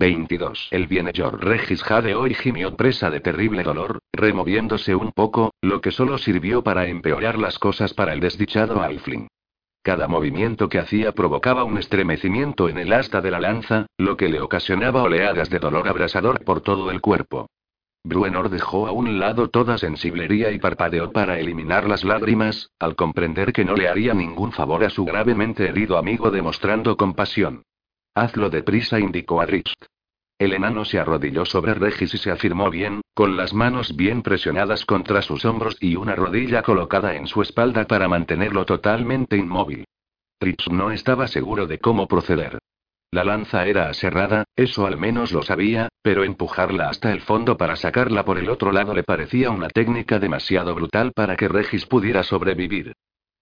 22. El bienhechor Regis jadeó y gimió presa de terrible dolor, removiéndose un poco, lo que solo sirvió para empeorar las cosas para el desdichado Alfling. Cada movimiento que hacía provocaba un estremecimiento en el asta de la lanza, lo que le ocasionaba oleadas de dolor abrasador por todo el cuerpo. Bruenor dejó a un lado toda sensiblería y parpadeó para eliminar las lágrimas, al comprender que no le haría ningún favor a su gravemente herido amigo demostrando compasión. Hazlo deprisa, indicó a Drift. El enano se arrodilló sobre Regis y se afirmó bien, con las manos bien presionadas contra sus hombros y una rodilla colocada en su espalda para mantenerlo totalmente inmóvil. Tritz no estaba seguro de cómo proceder. La lanza era aserrada, eso al menos lo sabía, pero empujarla hasta el fondo para sacarla por el otro lado le parecía una técnica demasiado brutal para que Regis pudiera sobrevivir.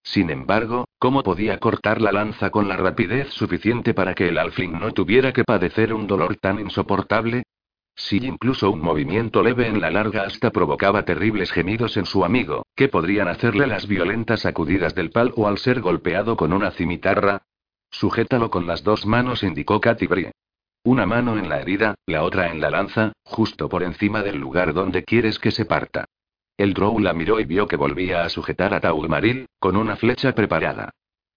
Sin embargo, ¿cómo podía cortar la lanza con la rapidez suficiente para que el alfling no tuviera que padecer un dolor tan insoportable? Si incluso un movimiento leve en la larga hasta provocaba terribles gemidos en su amigo, ¿qué podrían hacerle las violentas sacudidas del palo al ser golpeado con una cimitarra? Sujétalo con las dos manos, indicó Katy Brie. Una mano en la herida, la otra en la lanza, justo por encima del lugar donde quieres que se parta. El Drow la miró y vio que volvía a sujetar a Taugmaril, con una flecha preparada.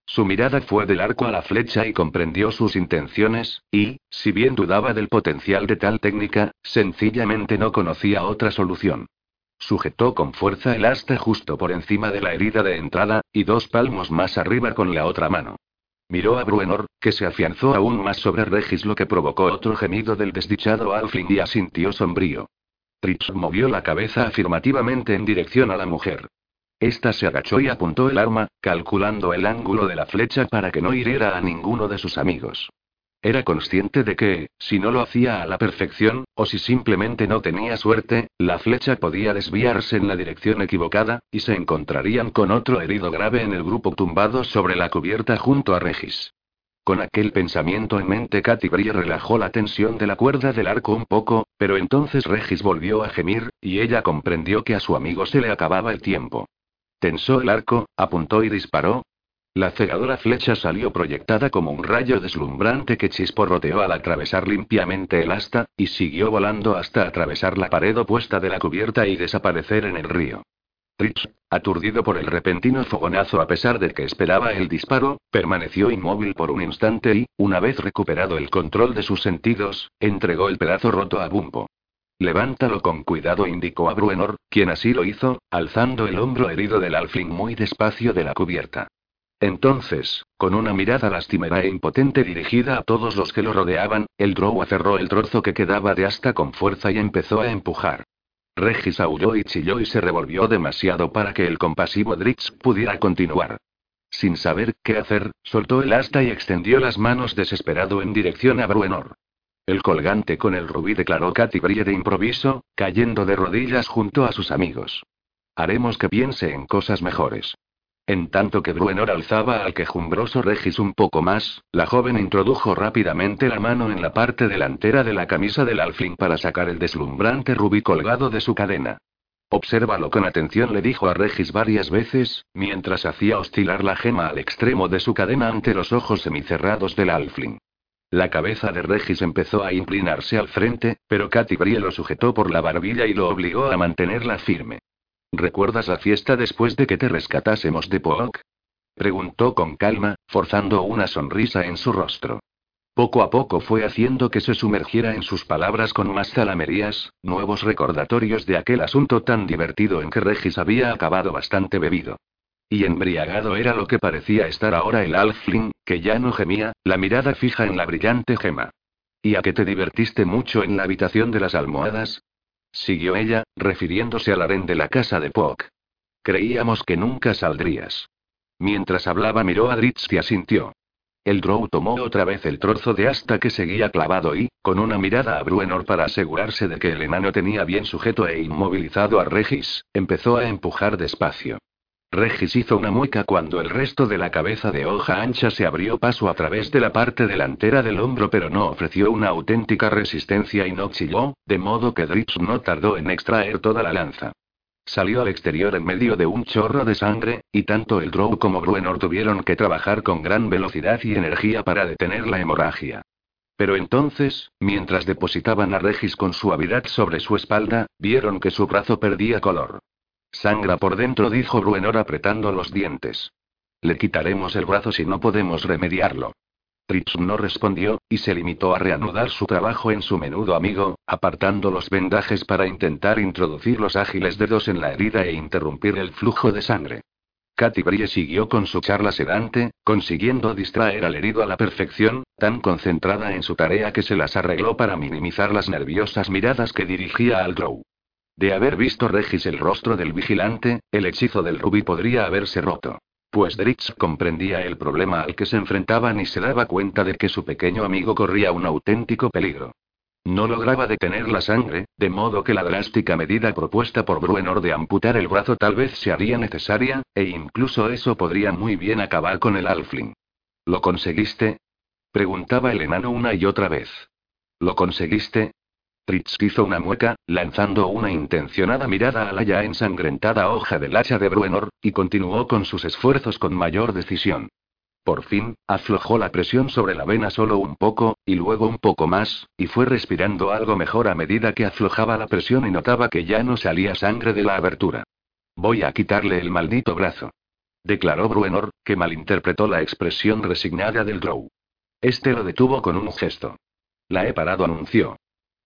Su mirada fue del arco a la flecha y comprendió sus intenciones, y, si bien dudaba del potencial de tal técnica, sencillamente no conocía otra solución. Sujetó con fuerza el asta justo por encima de la herida de entrada, y dos palmos más arriba con la otra mano. Miró a Bruenor, que se afianzó aún más sobre Regis, lo que provocó otro gemido del desdichado Alfling y asintió sombrío. Trips movió la cabeza afirmativamente en dirección a la mujer. Esta se agachó y apuntó el arma, calculando el ángulo de la flecha para que no hiriera a ninguno de sus amigos. Era consciente de que, si no lo hacía a la perfección, o si simplemente no tenía suerte, la flecha podía desviarse en la dirección equivocada, y se encontrarían con otro herido grave en el grupo tumbado sobre la cubierta junto a Regis. Con aquel pensamiento en mente, Katy relajó la tensión de la cuerda del arco un poco, pero entonces Regis volvió a gemir, y ella comprendió que a su amigo se le acababa el tiempo. Tensó el arco, apuntó y disparó. La cegadora flecha salió proyectada como un rayo deslumbrante que chisporroteó al atravesar limpiamente el asta, y siguió volando hasta atravesar la pared opuesta de la cubierta y desaparecer en el río. Aturdido por el repentino fogonazo a pesar de que esperaba el disparo, permaneció inmóvil por un instante y, una vez recuperado el control de sus sentidos, entregó el pedazo roto a Bumpo. Levántalo con cuidado, indicó a Bruenor, quien así lo hizo, alzando el hombro herido del alfling muy despacio de la cubierta. Entonces, con una mirada lastimera e impotente dirigida a todos los que lo rodeaban, el drow aferró el trozo que quedaba de asta con fuerza y empezó a empujar. Regis aulló y chilló y se revolvió demasiado para que el compasivo Drix pudiera continuar. Sin saber qué hacer, soltó el asta y extendió las manos desesperado en dirección a Bruenor. El colgante con el rubí declaró Katy Brie de improviso, cayendo de rodillas junto a sus amigos. Haremos que piense en cosas mejores. En tanto que Bruenor alzaba al quejumbroso Regis un poco más, la joven introdujo rápidamente la mano en la parte delantera de la camisa del alfling para sacar el deslumbrante rubí colgado de su cadena. Obsérvalo con atención, le dijo a Regis varias veces, mientras hacía oscilar la gema al extremo de su cadena ante los ojos semicerrados del alfling. La cabeza de Regis empezó a inclinarse al frente, pero Katy Brie lo sujetó por la barbilla y lo obligó a mantenerla firme. ¿Recuerdas la fiesta después de que te rescatásemos de Pook? Preguntó con calma, forzando una sonrisa en su rostro. Poco a poco fue haciendo que se sumergiera en sus palabras con más zalamerías, nuevos recordatorios de aquel asunto tan divertido en que Regis había acabado bastante bebido. Y embriagado era lo que parecía estar ahora el Alfling, que ya no gemía, la mirada fija en la brillante gema. ¿Y a que te divertiste mucho en la habitación de las almohadas? Siguió ella, refiriéndose al harén de la casa de Pock. Creíamos que nunca saldrías. Mientras hablaba miró a Dritz y asintió. El Drow tomó otra vez el trozo de asta que seguía clavado y, con una mirada a Bruenor para asegurarse de que el enano tenía bien sujeto e inmovilizado a Regis, empezó a empujar despacio. Regis hizo una mueca cuando el resto de la cabeza de hoja ancha se abrió paso a través de la parte delantera del hombro, pero no ofreció una auténtica resistencia y no chilló, de modo que Dritz no tardó en extraer toda la lanza. Salió al exterior en medio de un chorro de sangre, y tanto el Drow como Bruenor tuvieron que trabajar con gran velocidad y energía para detener la hemorragia. Pero entonces, mientras depositaban a Regis con suavidad sobre su espalda, vieron que su brazo perdía color. Sangra por dentro, dijo Bruenor apretando los dientes. Le quitaremos el brazo si no podemos remediarlo. Tritz no respondió, y se limitó a reanudar su trabajo en su menudo amigo, apartando los vendajes para intentar introducir los ágiles dedos en la herida e interrumpir el flujo de sangre. Katy Brie siguió con su charla sedante, consiguiendo distraer al herido a la perfección, tan concentrada en su tarea que se las arregló para minimizar las nerviosas miradas que dirigía al Drow. De haber visto Regis el rostro del vigilante, el hechizo del rubí podría haberse roto. Pues Dritz comprendía el problema al que se enfrentaban y se daba cuenta de que su pequeño amigo corría un auténtico peligro. No lograba detener la sangre, de modo que la drástica medida propuesta por Bruenor de amputar el brazo tal vez se haría necesaria, e incluso eso podría muy bien acabar con el Alfling. ¿Lo conseguiste? preguntaba el enano una y otra vez. ¿Lo conseguiste? Hizo una mueca, lanzando una intencionada mirada a la ya ensangrentada hoja del hacha de Bruenor, y continuó con sus esfuerzos con mayor decisión. Por fin, aflojó la presión sobre la vena solo un poco, y luego un poco más, y fue respirando algo mejor a medida que aflojaba la presión y notaba que ya no salía sangre de la abertura. Voy a quitarle el maldito brazo. Declaró Bruenor, que malinterpretó la expresión resignada del Drow. Este lo detuvo con un gesto. La he parado, anunció.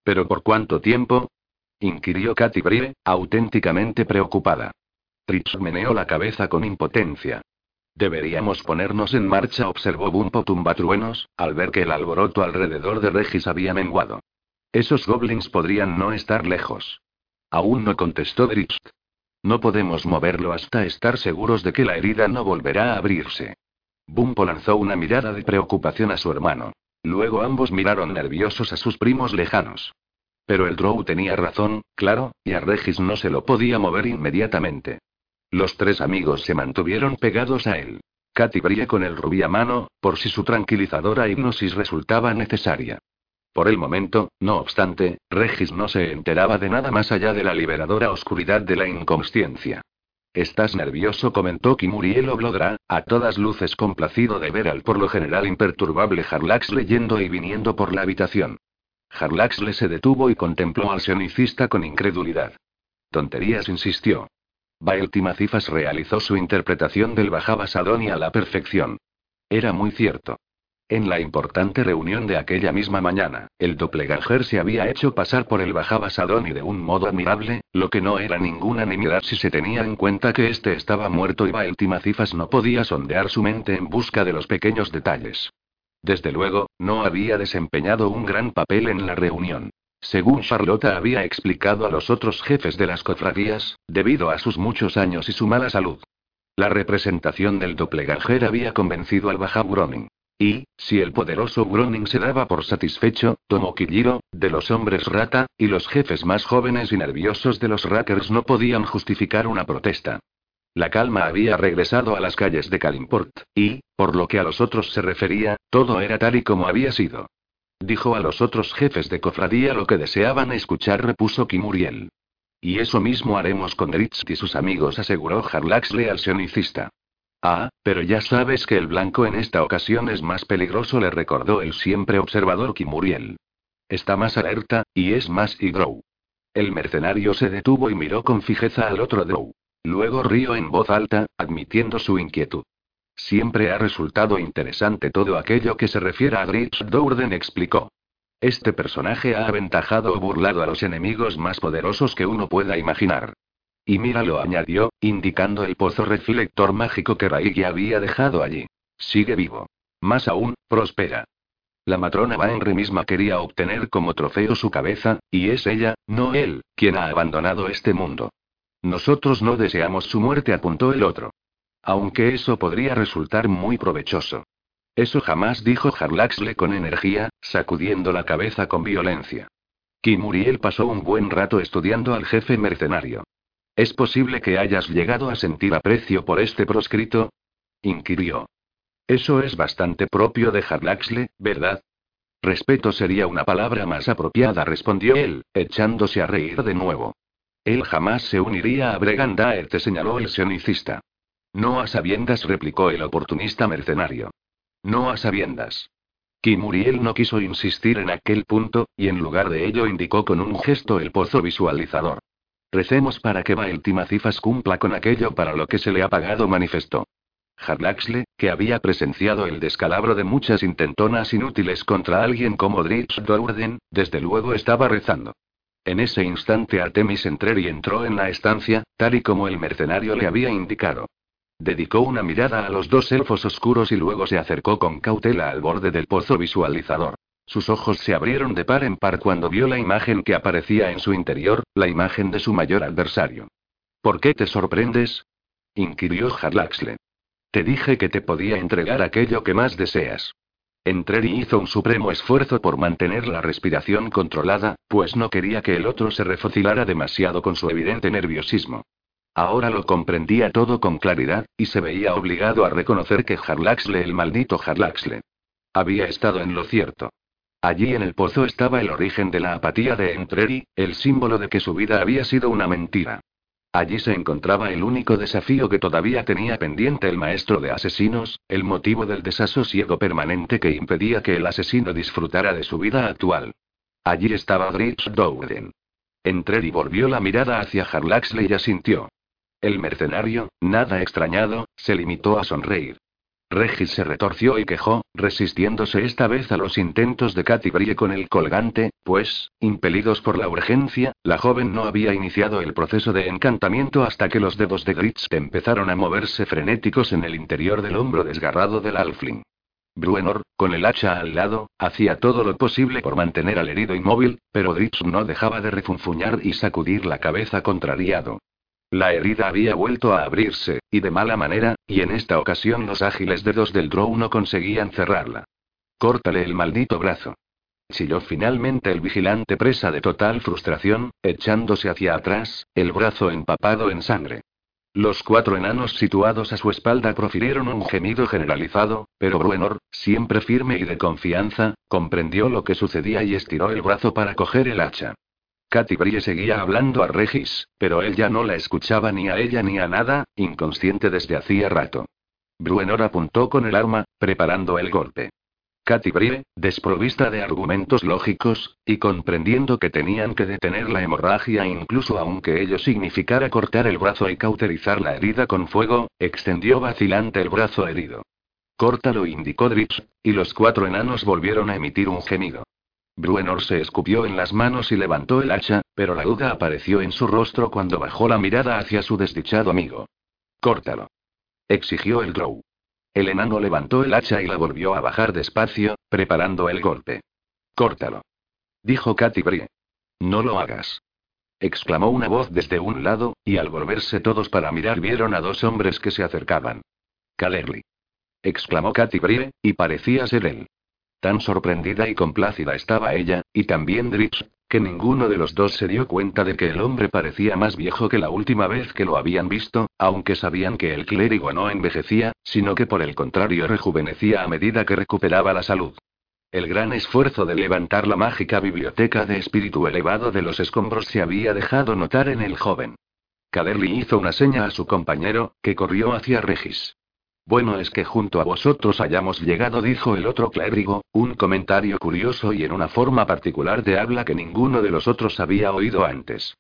¿Pero por cuánto tiempo? inquirió Katy Brie, auténticamente preocupada. Tritz meneó la cabeza con impotencia. Deberíamos ponernos en marcha, observó Bumpo Tumbatruenos, al ver que el alboroto alrededor de Regis había menguado. Esos goblins podrían no estar lejos. Aún no contestó Dritz. No podemos moverlo hasta estar seguros de que la herida no volverá a abrirse. Bumpo lanzó una mirada de preocupación a su hermano. Luego ambos miraron nerviosos a sus primos lejanos. Pero el Drow tenía razón, claro, y a Regis no se lo podía mover inmediatamente. Los tres amigos se mantuvieron pegados a él. Katy brilló con el rubí a mano, por si su tranquilizadora hipnosis resultaba necesaria. Por el momento, no obstante, Regis no se enteraba de nada más allá de la liberadora oscuridad de la inconsciencia. Estás nervioso, comentó Kimuriel Oglodra, a todas luces complacido de ver al por lo general imperturbable Harlax leyendo y viniendo por la habitación. Harlax le se detuvo y contempló al sionicista con incredulidad. Tonterías, insistió. Baeltimacifas realizó su interpretación del Bajabasadoni a la perfección. Era muy cierto. En la importante reunión de aquella misma mañana, el doppelganger se había hecho pasar por el Bajabasadoni de un modo admirable, lo que no era ninguna nimiedad si se tenía en cuenta que éste estaba muerto y Baeltimacifas no podía sondear su mente en busca de los pequeños detalles. Desde luego, no había desempeñado un gran papel en la reunión. Según Charlotta había explicado a los otros jefes de las cofradías, debido a sus muchos años y su mala salud. La representación del doppelganger había convencido al Groning. Y, si el poderoso Groning se daba por satisfecho, Tomokijiro, de los hombres rata, y los jefes más jóvenes y nerviosos de los Rackers no podían justificar una protesta. La calma había regresado a las calles de Kalimport, y, por lo que a los otros se refería, todo era tal y como había sido. Dijo a los otros jefes de cofradía lo que deseaban escuchar, repuso Kimuriel. Y eso mismo haremos con Dritz y sus amigos, aseguró Harlaxle al sionicista. Ah, pero ya sabes que el blanco en esta ocasión es más peligroso, le recordó el siempre observador Kimuriel. Está más alerta, y es más Hydrow. El mercenario se detuvo y miró con fijeza al otro Drow. Luego rió en voz alta, admitiendo su inquietud. Siempre ha resultado interesante todo aquello que se refiere a Dritz Dourden explicó. Este personaje ha aventajado o burlado a los enemigos más poderosos que uno pueda imaginar. Y míralo, añadió, indicando el pozo reflector mágico que Raigi había dejado allí. Sigue vivo. Más aún, prospera. La matrona Baenre misma quería obtener como trofeo su cabeza, y es ella, no él, quien ha abandonado este mundo. Nosotros no deseamos su muerte, apuntó el otro. Aunque eso podría resultar muy provechoso. Eso jamás dijo Harlaxle con energía, sacudiendo la cabeza con violencia. Kimuriel pasó un buen rato estudiando al jefe mercenario. ¿Es posible que hayas llegado a sentir aprecio por este proscrito? inquirió. Eso es bastante propio de Harlaxle, ¿verdad? Respeto sería una palabra más apropiada, respondió él, echándose a reír de nuevo. Él jamás se uniría a Bregandaer, te señaló el sionicista. No a sabiendas, replicó el oportunista mercenario. No a sabiendas. Kimuriel no quiso insistir en aquel punto, y en lugar de ello indicó con un gesto el pozo visualizador. Recemos para que Baeltimacifas cumpla con aquello para lo que se le ha pagado, manifestó. Harlaxle, que había presenciado el descalabro de muchas intentonas inútiles contra alguien como Dritz Dourden, desde luego estaba rezando. En ese instante Artemis Entreri entró en la estancia, tal y como el mercenario le había indicado. Dedicó una mirada a los dos elfos oscuros y luego se acercó con cautela al borde del pozo visualizador. Sus ojos se abrieron de par en par cuando vio la imagen que aparecía en su interior, la imagen de su mayor adversario. ¿Por qué te sorprendes? inquirió Harlaxle. Te dije que te podía entregar aquello que más deseas. Entreri hizo un supremo esfuerzo por mantener la respiración controlada, pues no quería que el otro se refocilara demasiado con su evidente nerviosismo. Ahora lo comprendía todo con claridad, y se veía obligado a reconocer que Harlaxle, el maldito Harlaxle, había estado en lo cierto. Allí en el pozo estaba el origen de la apatía de Entreri, el símbolo de que su vida había sido una mentira. Allí se encontraba el único desafío que todavía tenía pendiente el maestro de asesinos, el motivo del desasosiego permanente que impedía que el asesino disfrutara de su vida actual. Allí estaba Dritz Dowden. Entreri volvió la mirada hacia Harlaxle y asintió. El mercenario, nada extrañado, se limitó a sonreír. Regis se retorció y quejó, resistiéndose esta vez a los intentos de Katy Brie con el colgante, pues, impelidos por la urgencia, la joven no había iniciado el proceso de encantamiento hasta que los dedos de Gritz empezaron a moverse frenéticos en el interior del hombro desgarrado del Alfling. Bruenor, con el hacha al lado, hacía todo lo posible por mantener al herido inmóvil, pero Gritz no dejaba de refunfuñar y sacudir la cabeza contrariado. La herida había vuelto a abrirse, y de mala manera, y en esta ocasión los ágiles dedos del Drow no conseguían cerrarla. Córtale el maldito brazo. Chilló finalmente el vigilante presa de total frustración, echándose hacia atrás, el brazo empapado en sangre. Los cuatro enanos situados a su espalda profirieron un gemido generalizado, pero Bruenor, siempre firme y de confianza, comprendió lo que sucedía y estiró el brazo para coger el hacha. Katy Brie seguía hablando a Regis, pero él ya no la escuchaba ni a ella ni a nada, inconsciente desde hacía rato. Bruenor apuntó con el arma, preparando el golpe. Katy Brie, desprovista de argumentos lógicos, y comprendiendo que tenían que detener la hemorragia incluso aunque ello significara cortar el brazo y cauterizar la herida con fuego, extendió vacilante el brazo herido. Córtalo, indicó Drips, y los cuatro enanos volvieron a emitir un gemido. Bruenor se escupió en las manos y levantó el hacha, pero la duda apareció en su rostro cuando bajó la mirada hacia su desdichado amigo. Córtalo. Exigió el Drow. El enano levantó el hacha y la volvió a bajar despacio, preparando el golpe. Córtalo. Dijo Katy Brie. No lo hagas. Exclamó una voz desde un lado, y al volverse todos para mirar vieron a dos hombres que se acercaban. Calerly. Exclamó Katy Brie, y parecía ser él. Tan sorprendida y complácida estaba ella, y también Drips, que ninguno de los dos se dio cuenta de que el hombre parecía más viejo que la última vez que lo habían visto, aunque sabían que el clérigo no envejecía, sino que por el contrario rejuvenecía a medida que recuperaba la salud. El gran esfuerzo de levantar la mágica biblioteca de espíritu elevado de los escombros se había dejado notar en el joven. Caderly hizo una seña a su compañero, que corrió hacia Regis. Bueno es que junto a vosotros hayamos llegado, dijo el otro clérigo, un comentario curioso y en una forma particular de habla que ninguno de los otros había oído antes.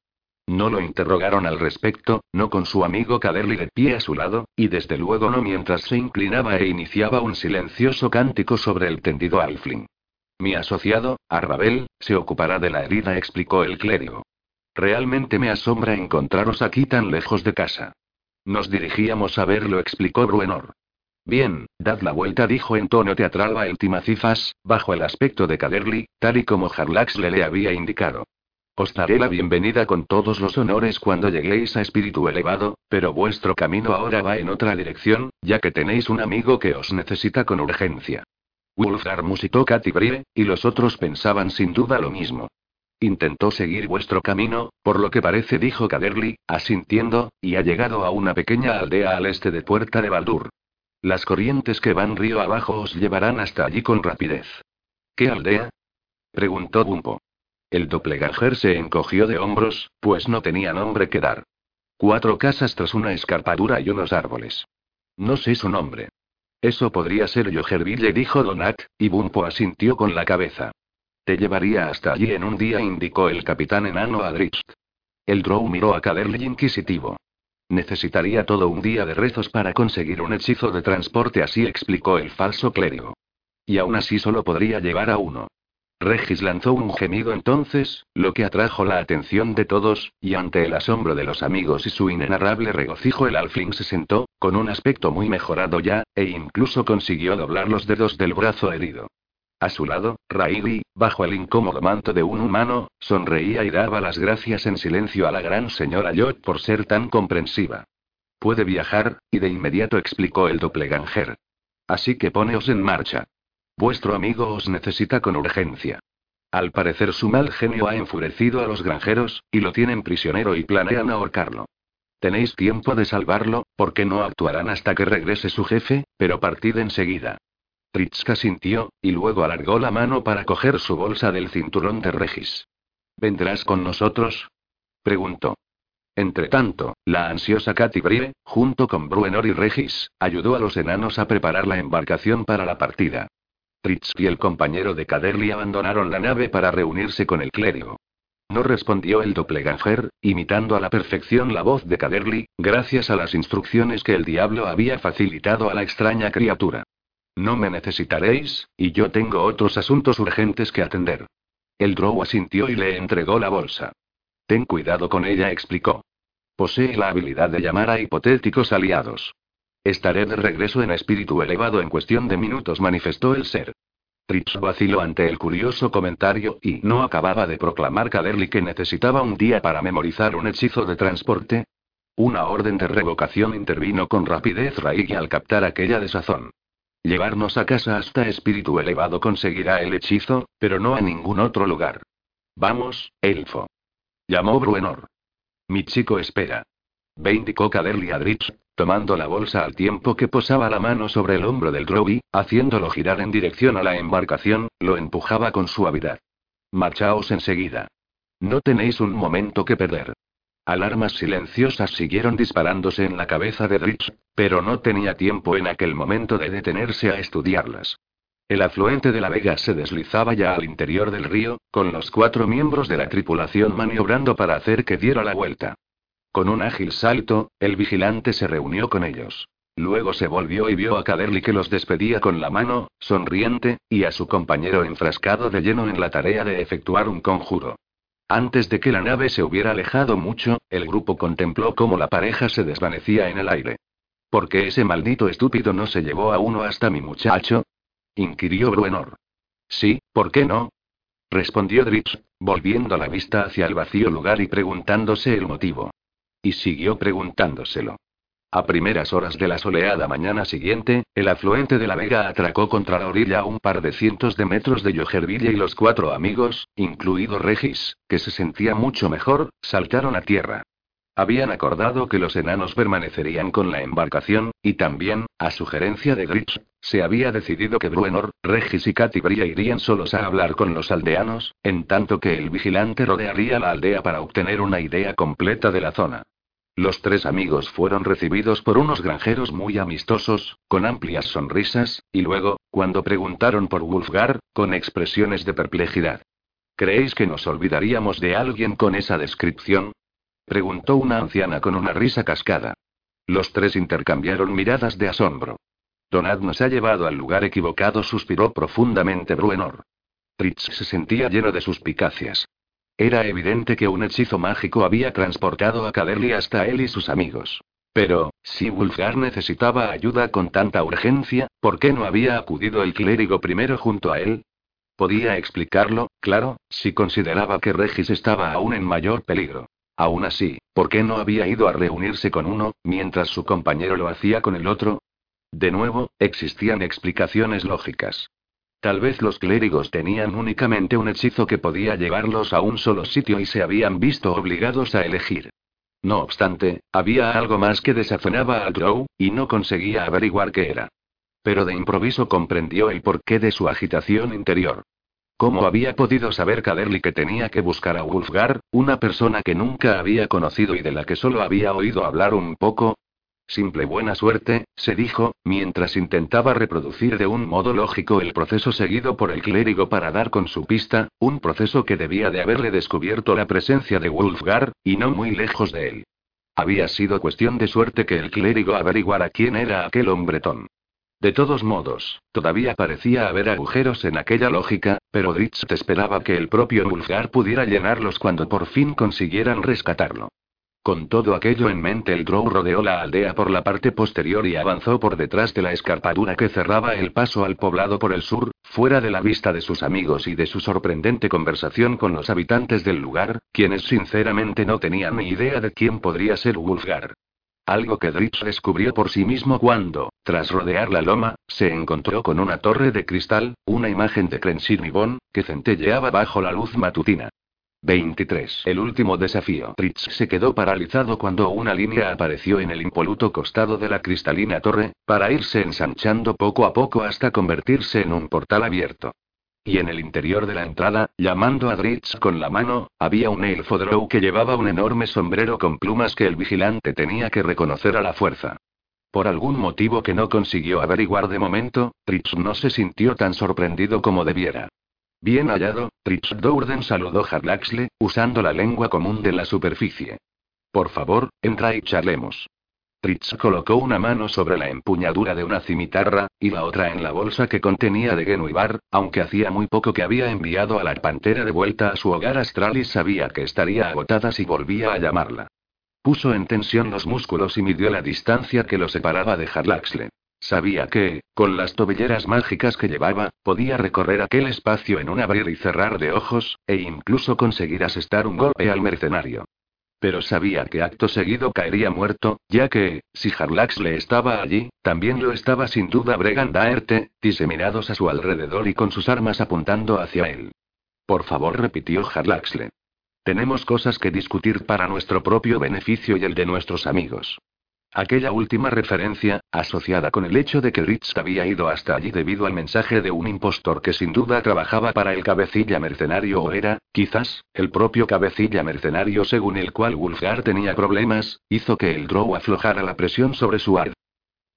No lo interrogaron al respecto, no con su amigo Caderly de pie a su lado, y desde luego no mientras se inclinaba e iniciaba un silencioso cántico sobre el tendido alfling. Mi asociado, Arrabel, se ocupará de la herida, explicó el clérigo. Realmente me asombra encontraros aquí tan lejos de casa. Nos dirigíamos a verlo, explicó Bruenor. Bien, dad la vuelta, dijo en tono teatral el Timacifas, bajo el aspecto de Caderly, tal y como Harlax le, había indicado. Os daré la bienvenida con todos los honores cuando lleguéis a espíritu elevado, pero vuestro camino ahora va en otra dirección, ya que tenéis un amigo que os necesita con urgencia. Wolfgar musitó Katy Brie, y los otros pensaban sin duda lo mismo. Intentó seguir vuestro camino, por lo que parece, dijo Caderly, asintiendo, y ha llegado a una pequeña aldea al este de Puerta de Baldur. Las corrientes que van río abajo os llevarán hasta allí con rapidez. ¿Qué aldea? preguntó Bumpo. El doppelganger se encogió de hombros, pues no tenía nombre que dar. Cuatro casas tras una escarpadura y unos árboles. No sé su nombre. Eso podría ser Yogerville, dijo Donat, y Bumpo asintió con la cabeza. Te llevaría hasta allí en un día, indicó el capitán enano a Dritz. El Drow miró a Caderly inquisitivo. Necesitaría todo un día de rezos para conseguir un hechizo de transporte, así explicó el falso clérigo. Y aún así solo podría llevar a uno. Regis lanzó un gemido entonces, lo que atrajo la atención de todos, y ante el asombro de los amigos y su inenarrable regocijo el alfling se sentó, con un aspecto muy mejorado ya, e incluso consiguió doblar los dedos del brazo herido. A su lado, Raili, bajo el incómodo manto de un humano, sonreía y daba las gracias en silencio a la gran señora Yot por ser tan comprensiva. Puede viajar, y de inmediato explicó el doppelganger. Así que poneos en marcha. Vuestro amigo os necesita con urgencia. Al parecer su mal genio ha enfurecido a los granjeros, y lo tienen prisionero y planean ahorcarlo. Tenéis tiempo de salvarlo, porque no actuarán hasta que regrese su jefe, pero partid enseguida. Tritska sintió, y luego alargó la mano para coger su bolsa del cinturón de Regis. ¿Vendrás con nosotros? preguntó. Entretanto, la ansiosa Katy Brie, junto con Bruenor y Regis, ayudó a los enanos a preparar la embarcación para la partida. Fritz y el compañero de Caderly abandonaron la nave para reunirse con el clérigo. No respondió el doppelganger, imitando a la perfección la voz de Caderly, gracias a las instrucciones que el diablo había facilitado a la extraña criatura. No me necesitaréis, y yo tengo otros asuntos urgentes que atender. El drow asintió y le entregó la bolsa. Ten cuidado con ella, explicó. Posee la habilidad de llamar a hipotéticos aliados. Estaré de regreso en espíritu elevado en cuestión de minutos, manifestó el ser. Tritz vaciló ante el curioso comentario y no acababa de proclamar Caderly que necesitaba un día para memorizar un hechizo de transporte. Una orden de revocación intervino con rapidez Raigi al captar aquella desazón. Llevarnos a casa hasta espíritu elevado conseguirá el hechizo, pero no a ningún otro lugar. Vamos, elfo. Llamó Bruenor. Mi chico espera. Ve indicó Caderly a tomando la bolsa al tiempo que posaba la mano sobre el hombro del Drowi, haciéndolo girar en dirección a la embarcación, lo empujaba con suavidad. Marchaos enseguida. No tenéis un momento que perder. Alarmas silenciosas siguieron disparándose en la cabeza de Dritz, pero no tenía tiempo en aquel momento de detenerse a estudiarlas. El afluente de la Vega se deslizaba ya al interior del río, con los cuatro miembros de la tripulación maniobrando para hacer que diera la vuelta. Con un ágil salto, el vigilante se reunió con ellos. Luego se volvió y vio a Caderly que los despedía con la mano, sonriente, y a su compañero enfrascado de lleno en la tarea de efectuar un conjuro. Antes de que la nave se hubiera alejado mucho, el grupo contempló cómo la pareja se desvanecía en el aire. ¿Por qué ese maldito estúpido no se llevó a uno hasta mi muchacho? inquirió Bruenor. Sí, ¿por qué no? respondió Dritz, volviendo la vista hacia el vacío lugar y preguntándose el motivo. Y siguió preguntándoselo. A primeras horas de la soleada mañana siguiente, el afluente de la Vega atracó contra la orilla a un par de cientos de metros de Yogerville y los cuatro amigos, incluido Regis, que se sentía mucho mejor, saltaron a tierra. Habían acordado que los enanos permanecerían con la embarcación, y también, a sugerencia de Gritch, se había decidido que Bruenor, Regis y Catibria irían solos a hablar con los aldeanos, en tanto que el vigilante rodearía la aldea para obtener una idea completa de la zona. Los tres amigos fueron recibidos por unos granjeros muy amistosos, con amplias sonrisas, y luego, cuando preguntaron por Wolfgar, con expresiones de perplejidad. ¿Creéis que nos olvidaríamos de alguien con esa descripción? preguntó una anciana con una risa cascada. Los tres intercambiaron miradas de asombro. Donad nos ha llevado al lugar equivocado, suspiró profundamente Bruenor. Fritz se sentía lleno de suspicacias. Era evidente que un hechizo mágico había transportado a Caderly hasta él y sus amigos. Pero, si Wulfgar necesitaba ayuda con tanta urgencia, ¿por qué no había acudido el clérigo primero junto a él? Podía explicarlo, claro, si consideraba que Regis estaba aún en mayor peligro. Aún así, ¿por qué no había ido a reunirse con uno, mientras su compañero lo hacía con el otro? De nuevo, existían explicaciones lógicas. Tal vez los clérigos tenían únicamente un hechizo que podía llevarlos a un solo sitio y se habían visto obligados a elegir. No obstante, había algo más que desazonaba a Drow, y no conseguía averiguar qué era. Pero de improviso comprendió el porqué de su agitación interior. ¿Cómo había podido saber Caderly que tenía que buscar a Wulfgar, una persona que nunca había conocido y de la que solo había oído hablar un poco? Simple buena suerte, se dijo, mientras intentaba reproducir de un modo lógico el proceso seguido por el clérigo para dar con su pista, un proceso que debía de haberle descubierto la presencia de Wulfgar, y no muy lejos de él. Había sido cuestión de suerte que el clérigo averiguara quién era aquel hombretón. De todos modos, todavía parecía haber agujeros en aquella lógica, pero Dritz esperaba que el propio Wulfgar pudiera llenarlos cuando por fin consiguieran rescatarlo. Con todo aquello en mente, el Drow rodeó la aldea por la parte posterior y avanzó por detrás de la escarpadura que cerraba el paso al poblado por el sur, fuera de la vista de sus amigos y de su sorprendente conversación con los habitantes del lugar, quienes sinceramente no tenían ni idea de quién podría ser Wulfgar. Algo que Dritz descubrió por sí mismo cuando, tras rodear la loma, se encontró con una torre de cristal, una imagen de Crensinibon, que centelleaba bajo la luz matutina. 23. El último desafío. Tritz se quedó paralizado cuando una línea apareció en el impoluto costado de la cristalina torre, para irse ensanchando poco a poco hasta convertirse en un portal abierto. Y en el interior de la entrada, llamando a Dritz con la mano, había un elfo drow que llevaba un enorme sombrero con plumas que el vigilante tenía que reconocer a la fuerza. Por algún motivo que no consiguió averiguar de momento, Tritz no se sintió tan sorprendido como debiera. Bien hallado, Tritz Dourden saludó Harlaxle, usando la lengua común de la superficie. Por favor, entra y charlemos. Tritz colocó una mano sobre la empuñadura de una cimitarra, y la otra en la bolsa que contenía de Genuibar, aunque hacía muy poco que había enviado a la pantera de vuelta a su hogar astral y sabía que estaría agotada si volvía a llamarla. Puso en tensión los músculos y midió la distancia que lo separaba de Harlaxle. Sabía que, con las tobilleras mágicas que llevaba, podía recorrer aquel espacio en un abrir y cerrar de ojos, e incluso conseguir asestar un golpe al mercenario. Pero sabía que acto seguido caería muerto, ya que, si Harlax le estaba allí, también lo estaba sin duda Bregan Daerte, diseminados a su alrededor y con sus armas apuntando hacia él. Por favor, repitió Harlaxle. Tenemos cosas que discutir para nuestro propio beneficio y el de nuestros amigos. Aquella última referencia, asociada con el hecho de que Ritz había ido hasta allí debido al mensaje de un impostor que sin duda trabajaba para el cabecilla mercenario o era, quizás, el propio cabecilla mercenario según el cual Wulfgar tenía problemas, hizo que el Drow aflojara la presión sobre su ard.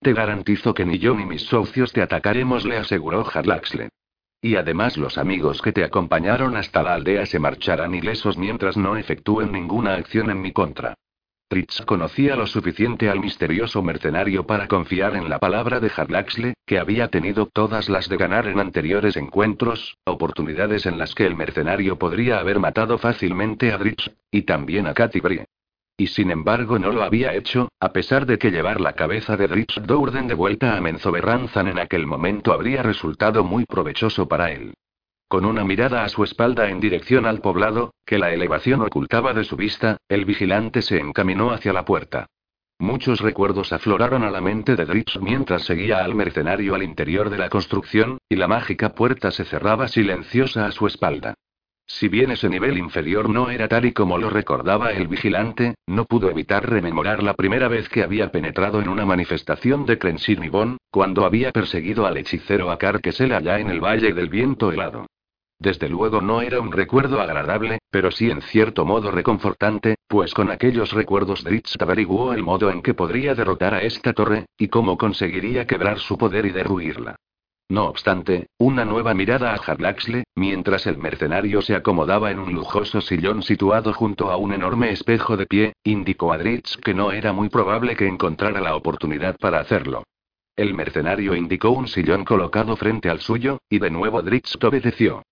Te garantizo que ni yo ni mis socios te atacaremos, le aseguró Harlaxle. Y además los amigos que te acompañaron hasta la aldea se marcharán ilesos mientras no efectúen ninguna acción en mi contra. Tritz conocía lo suficiente al misterioso mercenario para confiar en la palabra de Harlaxle, que había tenido todas las de ganar en anteriores encuentros, oportunidades en las que el mercenario podría haber matado fácilmente a Dritz, y también a Katy Brie. Y sin embargo no lo había hecho, a pesar de que llevar la cabeza de Dritz Dourden de vuelta a Menzoberranzan en aquel momento habría resultado muy provechoso para él. Con una mirada a su espalda en dirección al poblado, que la elevación ocultaba de su vista, el vigilante se encaminó hacia la puerta. Muchos recuerdos afloraron a la mente de Dritz mientras seguía al mercenario al interior de la construcción, y la mágica puerta se cerraba silenciosa a su espalda. Si bien ese nivel inferior no era tal y como lo recordaba el vigilante, no pudo evitar rememorar la primera vez que había penetrado en una manifestación de Crensinibon, cuando había perseguido al hechicero a Carquesel allá en el Valle del Viento Helado. Desde luego no era un recuerdo agradable, pero sí en cierto modo reconfortante, pues con aquellos recuerdos Dritz averiguó el modo en que podría derrotar a esta torre, y cómo conseguiría quebrar su poder y derruirla. No obstante, una nueva mirada a Harlaxle, mientras el mercenario se acomodaba en un lujoso sillón situado junto a un enorme espejo de pie, indicó a Dritz que no era muy probable que encontrara la oportunidad para hacerlo. El mercenario indicó un sillón colocado frente al suyo, y de nuevo Dritz obedeció.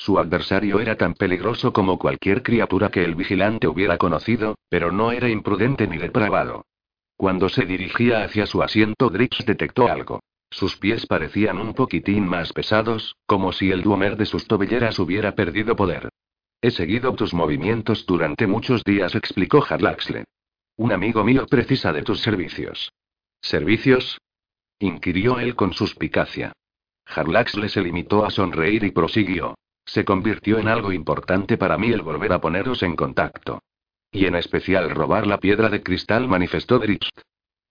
Su adversario era tan peligroso como cualquier criatura que el vigilante hubiera conocido, pero no era imprudente ni depravado. Cuando se dirigía hacia su asiento, Drix detectó algo. Sus pies parecían un poquitín más pesados, como si el duomer de sus tobilleras hubiera perdido poder. He seguido tus movimientos durante muchos días, explicó Harlaxle. Un amigo mío precisa de tus servicios. ¿Servicios? inquirió él con suspicacia. Harlaxle se limitó a sonreír y prosiguió. Se convirtió en algo importante para mí el volver a poneros en contacto. Y en especial robar la piedra de cristal, manifestó Dritz.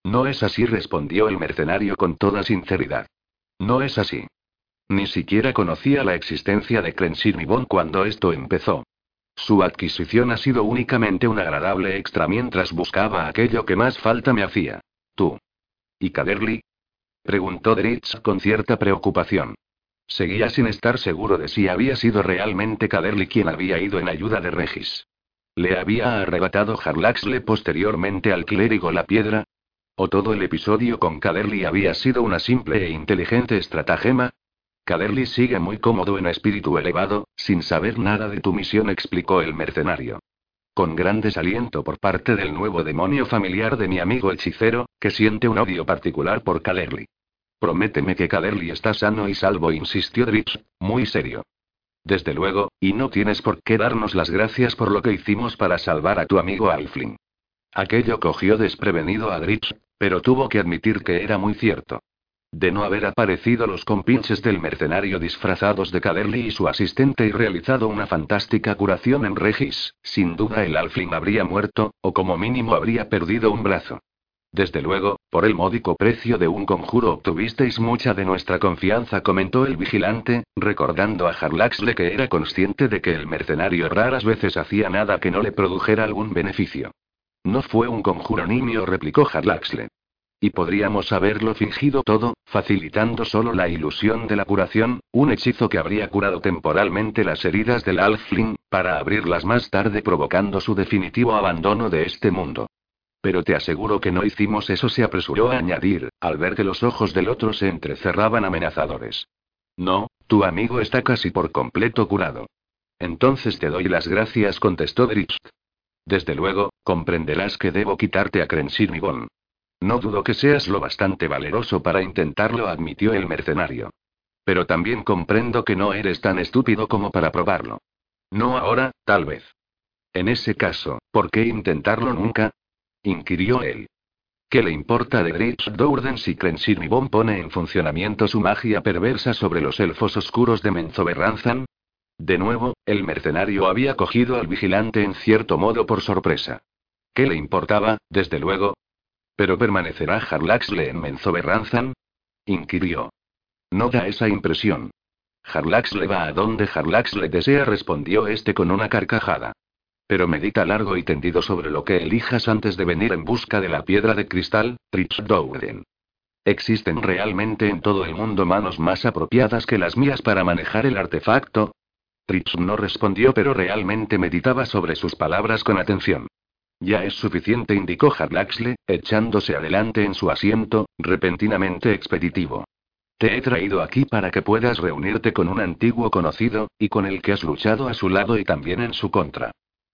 No es así, respondió el mercenario con toda sinceridad. No es así. Ni siquiera conocía la existencia de Crensinibon cuando esto empezó. Su adquisición ha sido únicamente un agradable extra mientras buscaba aquello que más falta me hacía. Tú. ¿Y Caderly? Preguntó Dritz con cierta preocupación. Seguía sin estar seguro de si había sido realmente Caderly quien había ido en ayuda de Regis. ¿Le había arrebatado Harlaxle posteriormente al clérigo la piedra? ¿O todo el episodio con Caderly había sido una simple e inteligente estratagema? Caderly sigue muy cómodo en espíritu elevado, sin saber nada de tu misión, explicó el mercenario. Con gran desaliento por parte del nuevo demonio familiar de mi amigo hechicero, que siente un odio particular por Caderly. Prométeme que Caderly está sano y salvo, insistió Dritz, muy serio. Desde luego, y no tienes por qué darnos las gracias por lo que hicimos para salvar a tu amigo Alfling. Aquello cogió desprevenido a Dritz, pero tuvo que admitir que era muy cierto. De no haber aparecido los compinches del mercenario disfrazados de Caderly y su asistente y realizado una fantástica curación en Regis, sin duda el Alfling habría muerto, o como mínimo habría perdido un brazo. Desde luego, por el módico precio de un conjuro obtuvisteis mucha de nuestra confianza, comentó el vigilante, recordando a Harlaxle que era consciente de que el mercenario raras veces hacía nada que no le produjera algún beneficio. No fue un conjuro nimio, replicó Harlaxle. Y podríamos haberlo fingido todo, facilitando solo la ilusión de la curación, un hechizo que habría curado temporalmente las heridas del Alfling, para abrirlas más tarde provocando su definitivo abandono de este mundo. Pero te aseguro que no hicimos eso, se apresuró a añadir, al ver que los ojos del otro se entrecerraban amenazadores. No, tu amigo está casi por completo curado. Entonces te doy las gracias, contestó Dritz. Desde luego, comprenderás que debo quitarte a Bon. No dudo que seas lo bastante valeroso para intentarlo, admitió el mercenario. Pero también comprendo que no eres tan estúpido como para probarlo. No ahora, tal vez. En ese caso, ¿por qué intentarlo nunca? Inquirió él. ¿Qué le importa de Dritz Dourden si Crensinibon pone en funcionamiento su magia perversa sobre los elfos oscuros de Menzoberranzan? De nuevo, el mercenario había cogido al vigilante en cierto modo por sorpresa. ¿Qué le importaba, desde luego? ¿Pero permanecerá Harlaxle en Menzoberranzan? inquirió. No da esa impresión. Harlaxle va a donde Harlaxle desea, respondió este con una carcajada. Pero medita largo y tendido sobre lo que elijas antes de venir en busca de la piedra de cristal, Trix Dowden. ¿Existen realmente en todo el mundo manos más apropiadas que las mías para manejar el artefacto? Trix no respondió, pero realmente meditaba sobre sus palabras con atención. Ya es suficiente, indicó Harlaxle, echándose adelante en su asiento, repentinamente expeditivo. Te he traído aquí para que puedas reunirte con un antiguo conocido, y con el que has luchado a su lado y también en su contra.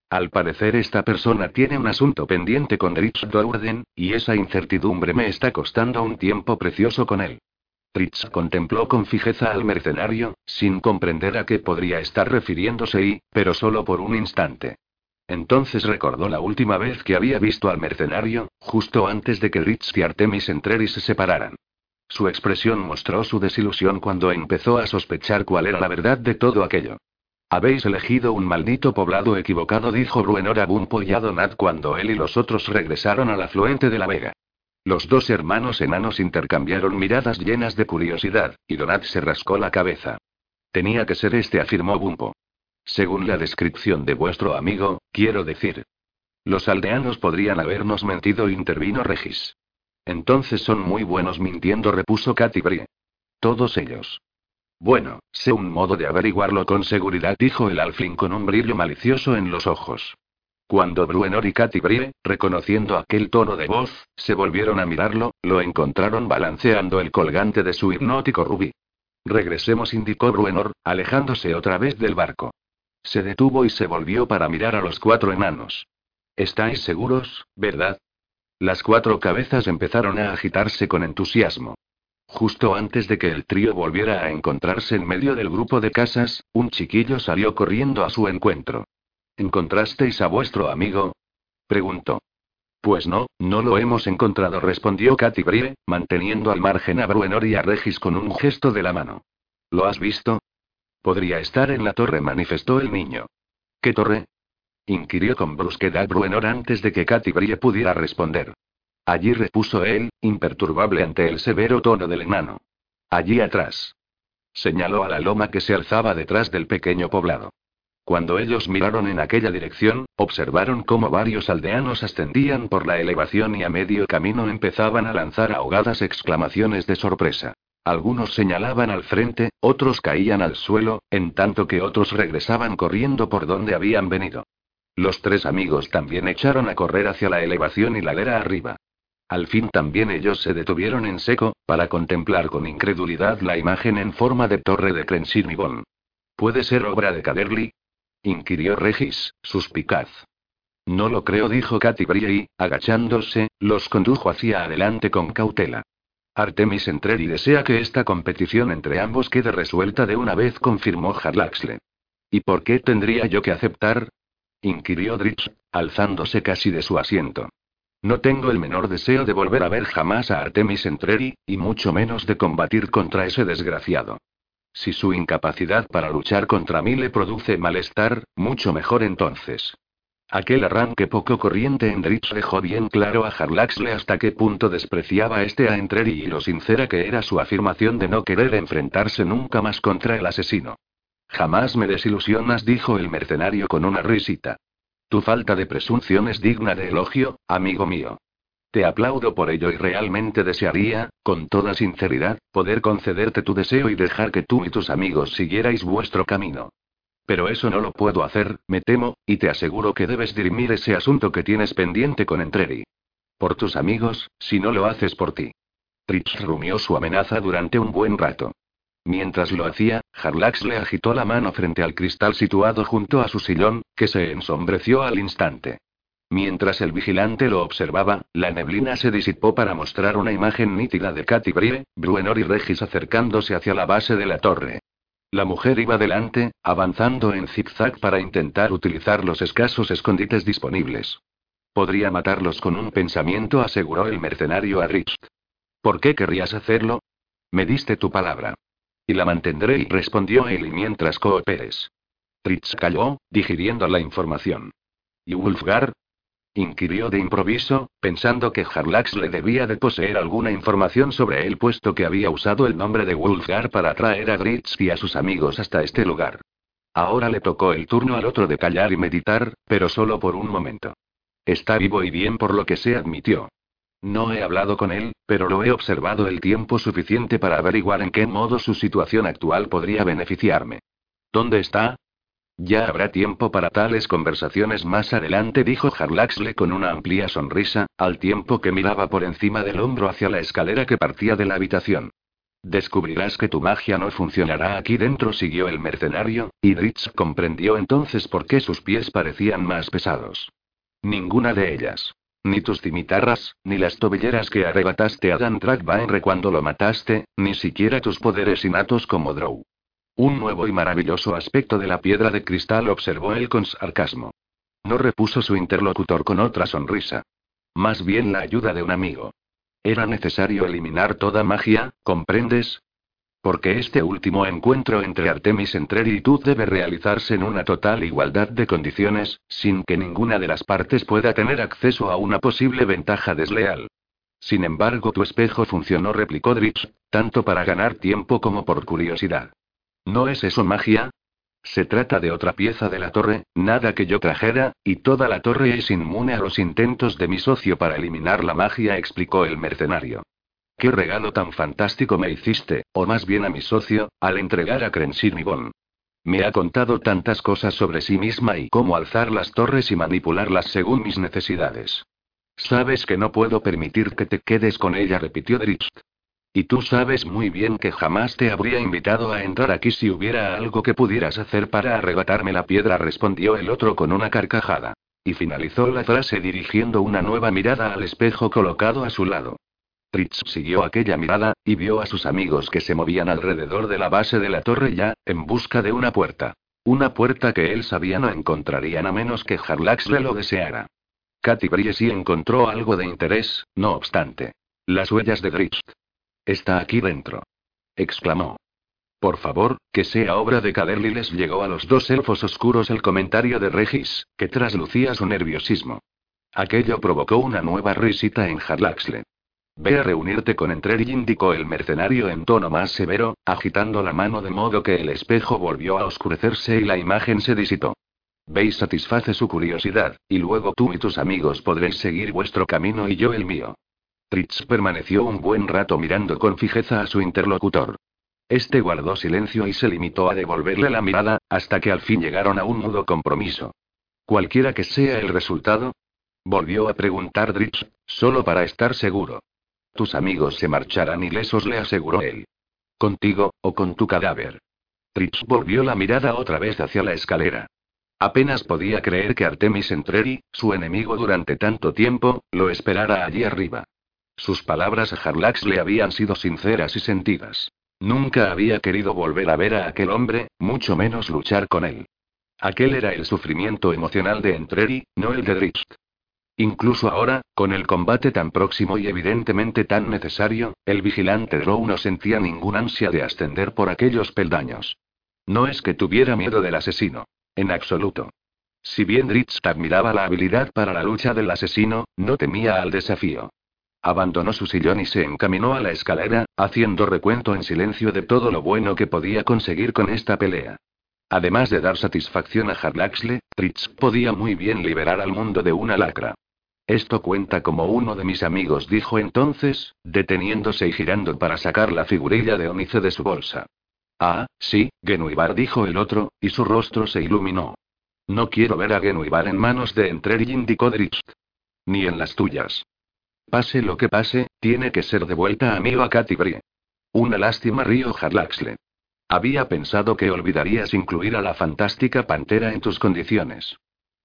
Al parecer esta persona tiene un asunto pendiente con Dritz Dourden, y esa incertidumbre me está costando un tiempo precioso con él. Dritz contempló con fijeza al mercenario, sin comprender a qué podría estar refiriéndose y, pero solo por un instante. Entonces recordó la última vez que había visto al mercenario, justo antes de que Dritz y Artemis Entreri se separaran. Su expresión mostró su desilusión cuando empezó a sospechar cuál era la verdad de todo aquello. Habéis elegido un maldito poblado equivocado, dijo Bruenor a Bumpo y a Donat cuando él y los otros regresaron al afluente de la Vega. Los dos hermanos enanos intercambiaron miradas llenas de curiosidad, y Donat se rascó la cabeza. Tenía que ser este, afirmó Bumpo. Según la descripción de vuestro amigo, quiero decir. Los aldeanos podrían habernos mentido, intervino Regis. Entonces son muy buenos mintiendo, repuso Katy Brie. Todos ellos. Bueno, sé un modo de averiguarlo con seguridad, dijo el alfin con un brillo malicioso en los ojos. Cuando Bruenor y Katy Brie, reconociendo aquel tono de voz, se volvieron a mirarlo, lo encontraron balanceando el colgante de su hipnótico rubí. Regresemos, indicó Bruenor, alejándose otra vez del barco. Se detuvo y se volvió para mirar a los cuatro enanos. ¿Estáis seguros, verdad? Las cuatro cabezas empezaron a agitarse con entusiasmo. Justo antes de que el trío volviera a encontrarse en medio del grupo de casas, un chiquillo salió corriendo a su encuentro. ¿Encontrasteis a vuestro amigo? preguntó. Pues no, no lo hemos encontrado, respondió Katy Brie, manteniendo al margen a Bruenor y a Regis con un gesto de la mano. ¿Lo has visto? Podría estar en la torre, manifestó el niño. ¿Qué torre? inquirió con brusquedad Bruenor antes de que Katy Brie pudiera responder. Allí repuso él, imperturbable ante el severo tono del enano. Allí atrás. Señaló a la loma que se alzaba detrás del pequeño poblado. Cuando ellos miraron en aquella dirección, observaron cómo varios aldeanos ascendían por la elevación y a medio camino empezaban a lanzar ahogadas exclamaciones de sorpresa. Algunos señalaban al frente, otros caían al suelo, en tanto que otros regresaban corriendo por donde habían venido. Los tres amigos también echaron a correr hacia la elevación y ladera arriba. Al fin también ellos se detuvieron en seco, para contemplar con incredulidad la imagen en forma de torre de Crensinibon. ¿Puede ser obra de Caderly? inquirió Regis, suspicaz. No lo creo, dijo Katy y, agachándose, los condujo hacia adelante con cautela. Artemis Entreri desea que esta competición entre ambos quede resuelta de una vez, confirmó Harlaxle. ¿Y por qué tendría yo que aceptar? inquirió Dritz, alzándose casi de su asiento. No tengo el menor deseo de volver a ver jamás a Artemis Entreri, y mucho menos de combatir contra ese desgraciado. Si su incapacidad para luchar contra mí le produce malestar, mucho mejor entonces. Aquel arranque poco corriente en Dritz dejó bien claro a Harlaxle hasta qué punto despreciaba este a Entreri y lo sincera que era su afirmación de no querer enfrentarse nunca más contra el asesino. Jamás me desilusionas, dijo el mercenario con una risita. Tu falta de presunción es digna de elogio, amigo mío. Te aplaudo por ello y realmente desearía, con toda sinceridad, poder concederte tu deseo y dejar que tú y tus amigos siguierais vuestro camino. Pero eso no lo puedo hacer, me temo, y te aseguro que debes dirimir ese asunto que tienes pendiente con Entreri. Por tus amigos, si no lo haces por ti. Tritz rumió su amenaza durante un buen rato. Mientras lo hacía, Harlax le agitó la mano frente al cristal situado junto a su sillón, que se ensombreció al instante. Mientras el vigilante lo observaba, la neblina se disipó para mostrar una imagen nítida de Katy Brie, Bruenor y Regis acercándose hacia la base de la torre. La mujer iba delante, avanzando en zigzag para intentar utilizar los escasos escondites disponibles. Podría matarlos con un pensamiento, aseguró el mercenario a Rich. ¿Por qué querrías hacerlo? Me diste tu palabra. Y la mantendré, respondió él mientras cooperes. Rich calló, digiriendo la información. ¿Y Wolfgar? inquirió de improviso, pensando que Harlax le debía de poseer alguna información sobre él puesto que había usado el nombre de Wolfgar para atraer a Gritz y a sus amigos hasta este lugar. Ahora le tocó el turno al otro de callar y meditar, pero solo por un momento. Está vivo y bien por lo que se admitió. No he hablado con él, pero lo he observado el tiempo suficiente para averiguar en qué modo su situación actual podría beneficiarme. ¿Dónde está? Ya habrá tiempo para tales conversaciones más adelante, dijo Harlaxle con una amplia sonrisa, al tiempo que miraba por encima del hombro hacia la escalera que partía de la habitación. Descubrirás que tu magia no funcionará aquí dentro, siguió el mercenario, y Dritz comprendió entonces por qué sus pies parecían más pesados. Ninguna de ellas. Ni tus cimitarras, ni las tobilleras que arrebataste a Dan cuando lo mataste, ni siquiera tus poderes innatos como Drow. Un nuevo y maravilloso aspecto de la piedra de cristal observó él con sarcasmo. No repuso su interlocutor con otra sonrisa. Más bien la ayuda de un amigo. Era necesario eliminar toda magia, ¿comprendes? Porque este último encuentro entre Artemis Entreri y tú debe realizarse en una total igualdad de condiciones, sin que ninguna de las partes pueda tener acceso a una posible ventaja desleal. Sin embargo, tu espejo funcionó, replicó Dritz, tanto para ganar tiempo como por curiosidad. ¿No es eso magia? Se trata de otra pieza de la torre, nada que yo trajera, y toda la torre es inmune a los intentos de mi socio para eliminar la magia, explicó el mercenario. ¿Qué regalo tan fantástico me hiciste, o más bien a mi socio, al entregar a Crensinibon? Me ha contado tantas cosas sobre sí misma y cómo alzar las torres y manipularlas según mis necesidades. Sabes que no puedo permitir que te quedes con ella, repitió Dritz. Y tú sabes muy bien que jamás te habría invitado a entrar aquí si hubiera algo que pudieras hacer para arrebatarme la piedra, respondió el otro con una carcajada. Y finalizó la frase dirigiendo una nueva mirada al espejo colocado a su lado. Tritz siguió aquella mirada, y vio a sus amigos que se movían alrededor de la base de la torre ya, en busca de una puerta. Una puerta que él sabía no encontrarían a menos que Harlax le lo deseara. Katy Brie sí encontró algo de interés, no obstante. Las huellas de Gritz. Está aquí dentro. exclamó. Por favor, que sea obra de Caderly les llegó a los dos elfos oscuros el comentario de Regis, que traslucía su nerviosismo. Aquello provocó una nueva risita en Harlaxle. Ve a reunirte con Entreri, indicó el mercenario en tono más severo, agitando la mano de modo que el espejo volvió a oscurecerse y la imagen se disipó. Veis satisface su curiosidad, y luego tú y tus amigos podréis seguir vuestro camino y yo el mío. Tritz permaneció un buen rato mirando con fijeza a su interlocutor. Este guardó silencio y se limitó a devolverle la mirada, hasta que al fin llegaron a un mudo compromiso. Cualquiera que sea el resultado, volvió a preguntar Dritz, solo para estar seguro. Tus amigos se marcharán ilesos, le aseguró él. Contigo, o con tu cadáver. Tritz volvió la mirada otra vez hacia la escalera. Apenas podía creer que Artemis Entreri, su enemigo durante tanto tiempo, lo esperara allí arriba. Sus palabras a Harlax le habían sido sinceras y sentidas. Nunca había querido volver a ver a aquel hombre, mucho menos luchar con él. Aquel era el sufrimiento emocional de Entreri, no el de Dritz. Incluso ahora, con el combate tan próximo y evidentemente tan necesario, el vigilante Drow no sentía ninguna ansia de ascender por aquellos peldaños. No es que tuviera miedo del asesino. En absoluto. Si bien Dritz admiraba la habilidad para la lucha del asesino, no temía al desafío. Abandonó su sillón y se encaminó a la escalera, haciendo recuento en silencio de todo lo bueno que podía conseguir con esta pelea. Además de dar satisfacción a Harlaxle, Tritz podía muy bien liberar al mundo de una lacra. Esto cuenta como uno de mis amigos, dijo entonces, deteniéndose y girando para sacar la figurilla de Onice de su bolsa. Ah, sí, Genuibar, dijo el otro, y su rostro se iluminó. No quiero ver a Genuibar en manos de Entreri, indicó Dritz. Ni en las tuyas. Pase lo que pase, tiene que ser de vuelta amigo a Katy Brie. Una lástima, río Harlaxle. Había pensado que olvidarías incluir a la fantástica pantera en tus condiciones.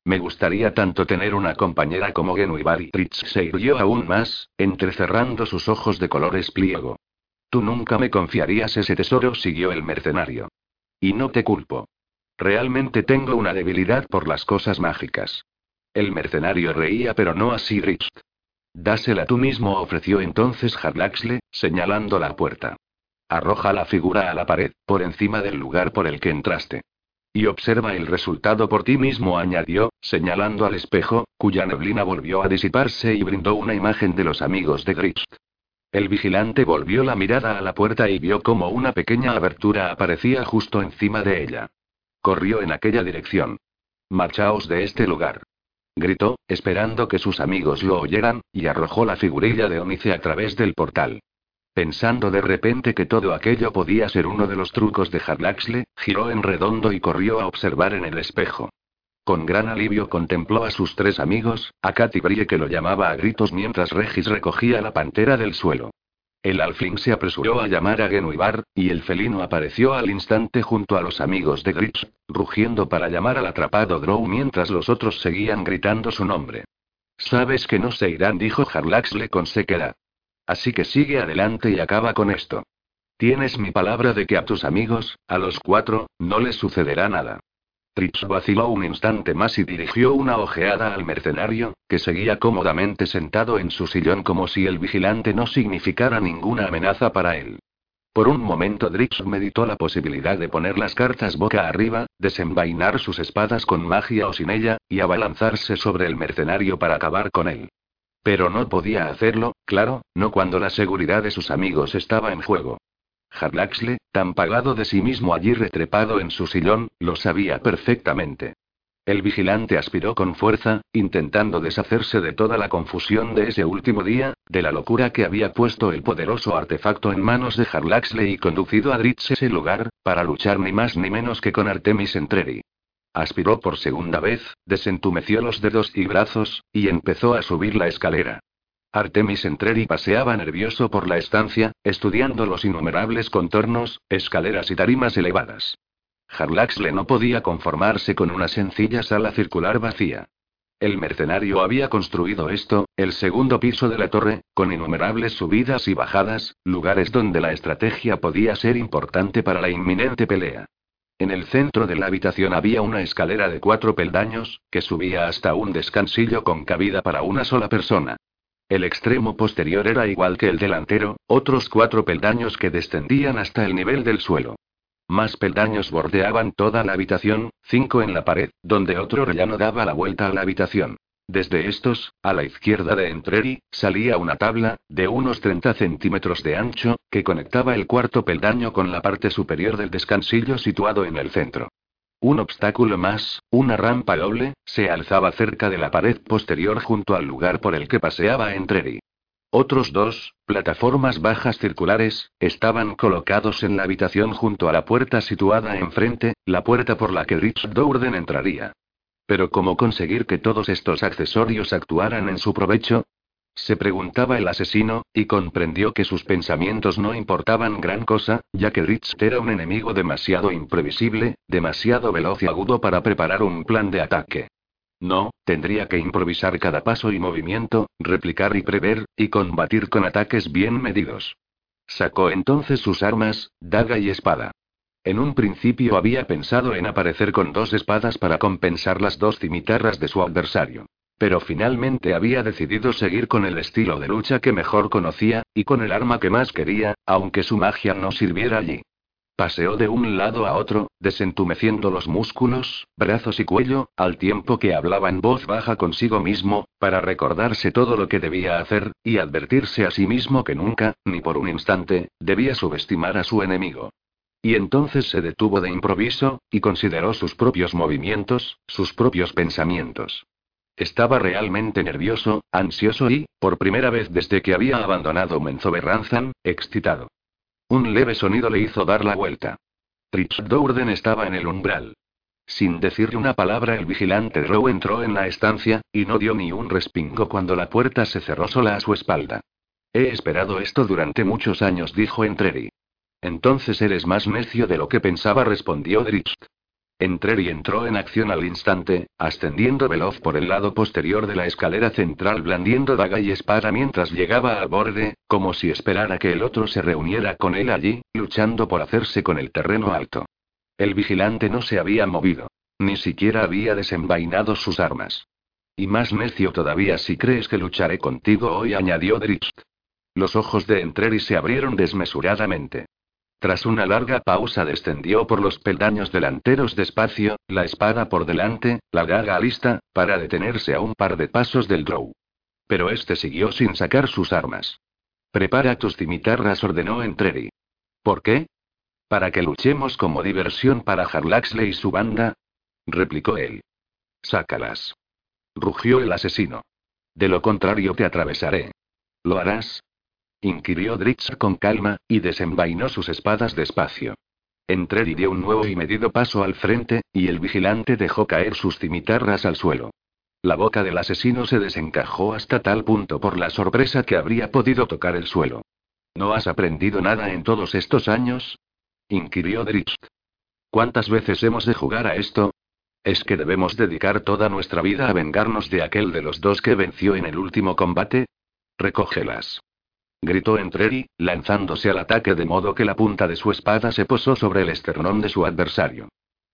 Me gustaría tanto tener una compañera como Genuibar y Tritz se irguió aún más, entrecerrando sus ojos de colores pliego. Tú nunca me confiarías ese tesoro, siguió el mercenario. Y no te culpo. Realmente tengo una debilidad por las cosas mágicas. El mercenario reía, pero no así Rich. Dásela tú mismo, ofreció entonces Harlaxle, señalando la puerta. Arroja la figura a la pared, por encima del lugar por el que entraste. Y observa el resultado por ti mismo, añadió, señalando al espejo, cuya neblina volvió a disiparse y brindó una imagen de los amigos de Grist. El vigilante volvió la mirada a la puerta y vio como una pequeña abertura aparecía justo encima de ella. Corrió en aquella dirección. Marchaos de este lugar gritó, esperando que sus amigos lo oyeran, y arrojó la figurilla de Onice a través del portal. Pensando de repente que todo aquello podía ser uno de los trucos de Harlaxle, giró en redondo y corrió a observar en el espejo. Con gran alivio contempló a sus tres amigos, a Katy Brie que lo llamaba a gritos mientras Regis recogía la pantera del suelo. El alfling se apresuró a llamar a Genuibar, y el felino apareció al instante junto a los amigos de Gritch, rugiendo para llamar al atrapado Drow mientras los otros seguían gritando su nombre. Sabes que no se irán, dijo Harlaxle con sequedad. Así que sigue adelante y acaba con esto. Tienes mi palabra de que a tus amigos, a los cuatro, no les sucederá nada. Tritz vaciló un instante más y dirigió una ojeada al mercenario, que seguía cómodamente sentado en su sillón como si el vigilante no significara ninguna amenaza para él. Por un momento Drix meditó la posibilidad de poner las cartas boca arriba, desenvainar sus espadas con magia o sin ella, y abalanzarse sobre el mercenario para acabar con él. Pero no podía hacerlo, claro, no cuando la seguridad de sus amigos estaba en juego. Harlaxle, tan pagado de sí mismo allí retrepado en su sillón, lo sabía perfectamente. El vigilante aspiró con fuerza, intentando deshacerse de toda la confusión de ese último día, de la locura que había puesto el poderoso artefacto en manos de Harlaxle y conducido a Dritz ese lugar, para luchar ni más ni menos que con Artemis Entreri. Aspiró por segunda vez, desentumeció los dedos y brazos, y empezó a subir la escalera. Artemis Entreri paseaba nervioso por la estancia, estudiando los innumerables contornos, escaleras y tarimas elevadas. Harlaxle no podía conformarse con una sencilla sala circular vacía. El mercenario había construido esto, el segundo piso de la torre, con innumerables subidas y bajadas, lugares donde la estrategia podía ser importante para la inminente pelea. En el centro de la habitación había una escalera de cuatro peldaños, que subía hasta un descansillo con cabida para una sola persona. El extremo posterior era igual que el delantero, otros cuatro peldaños que descendían hasta el nivel del suelo. Más peldaños bordeaban toda la habitación, cinco en la pared, donde otro rellano daba la vuelta a la habitación. Desde estos, a la izquierda de Entreri, salía una tabla, de unos 30 centímetros de ancho, que conectaba el cuarto peldaño con la parte superior del descansillo situado en el centro. Un obstáculo más, una rampa doble, se alzaba cerca de la pared posterior junto al lugar por el que paseaba Entreri. Otros dos, plataformas bajas circulares, estaban colocados en la habitación junto a la puerta situada enfrente, la puerta por la que Rich Dourden entraría. Pero ¿cómo conseguir que todos estos accesorios actuaran en su provecho? Se preguntaba el asesino, y comprendió que sus pensamientos no importaban gran cosa, ya que Rich era un enemigo demasiado imprevisible, demasiado veloz y agudo para preparar un plan de ataque. No, tendría que improvisar cada paso y movimiento, replicar y prever, y combatir con ataques bien medidos. Sacó entonces sus armas, daga y espada. En un principio había pensado en aparecer con dos espadas para compensar las dos cimitarras de su adversario. Pero finalmente había decidido seguir con el estilo de lucha que mejor conocía, y con el arma que más quería, aunque su magia no sirviera allí. Paseó de un lado a otro, desentumeciendo los músculos, brazos y cuello, al tiempo que hablaba en voz baja consigo mismo, para recordarse todo lo que debía hacer, y advertirse a sí mismo que nunca, ni por un instante, debía subestimar a su enemigo. Y entonces se detuvo de improviso, y consideró sus propios movimientos, sus propios pensamientos. Estaba realmente nervioso, ansioso y, por primera vez desde que había abandonado Menzoberranzan, excitado. Un leve sonido le hizo dar la vuelta. Rich estaba en el umbral. Sin decirle una palabra, el vigilante Rowe entró en la estancia, y no dio ni un respingo cuando la puerta se cerró sola a su espalda. He esperado esto durante muchos años, dijo Entreri. Entonces eres más necio de lo que pensaba, respondió Drift. Entreri entró en acción al instante, ascendiendo veloz por el lado posterior de la escalera central blandiendo daga y espada mientras llegaba al borde, como si esperara que el otro se reuniera con él allí, luchando por hacerse con el terreno alto. El vigilante no se había movido. Ni siquiera había desenvainado sus armas. Y más necio todavía si crees que lucharé contigo hoy, añadió Drift. Los ojos de Entreri se abrieron desmesuradamente. Tras una larga pausa descendió por los peldaños delanteros despacio, la espada por delante, la daga lista, para detenerse a un par de pasos del drow. Pero este siguió sin sacar sus armas. Prepara tus cimitarras, ordenó Entreri. ¿Por qué? Para que luchemos como diversión para Harlaxley y su banda, replicó él. Sácalas. Rugió el asesino. De lo contrario te atravesaré. ¿Lo harás? Inquirió Dritz con calma, y desenvainó sus espadas despacio. Entré y dio un nuevo y medido paso al frente, y el vigilante dejó caer sus cimitarras al suelo. La boca del asesino se desencajó hasta tal punto por la sorpresa que habría podido tocar el suelo. ¿No has aprendido nada en todos estos años? inquirió Dritz. ¿Cuántas veces hemos de jugar a esto? ¿Es que debemos dedicar toda nuestra vida a vengarnos de aquel de los dos que venció en el último combate? Recógelas gritó Entreri, lanzándose al ataque de modo que la punta de su espada se posó sobre el esternón de su adversario.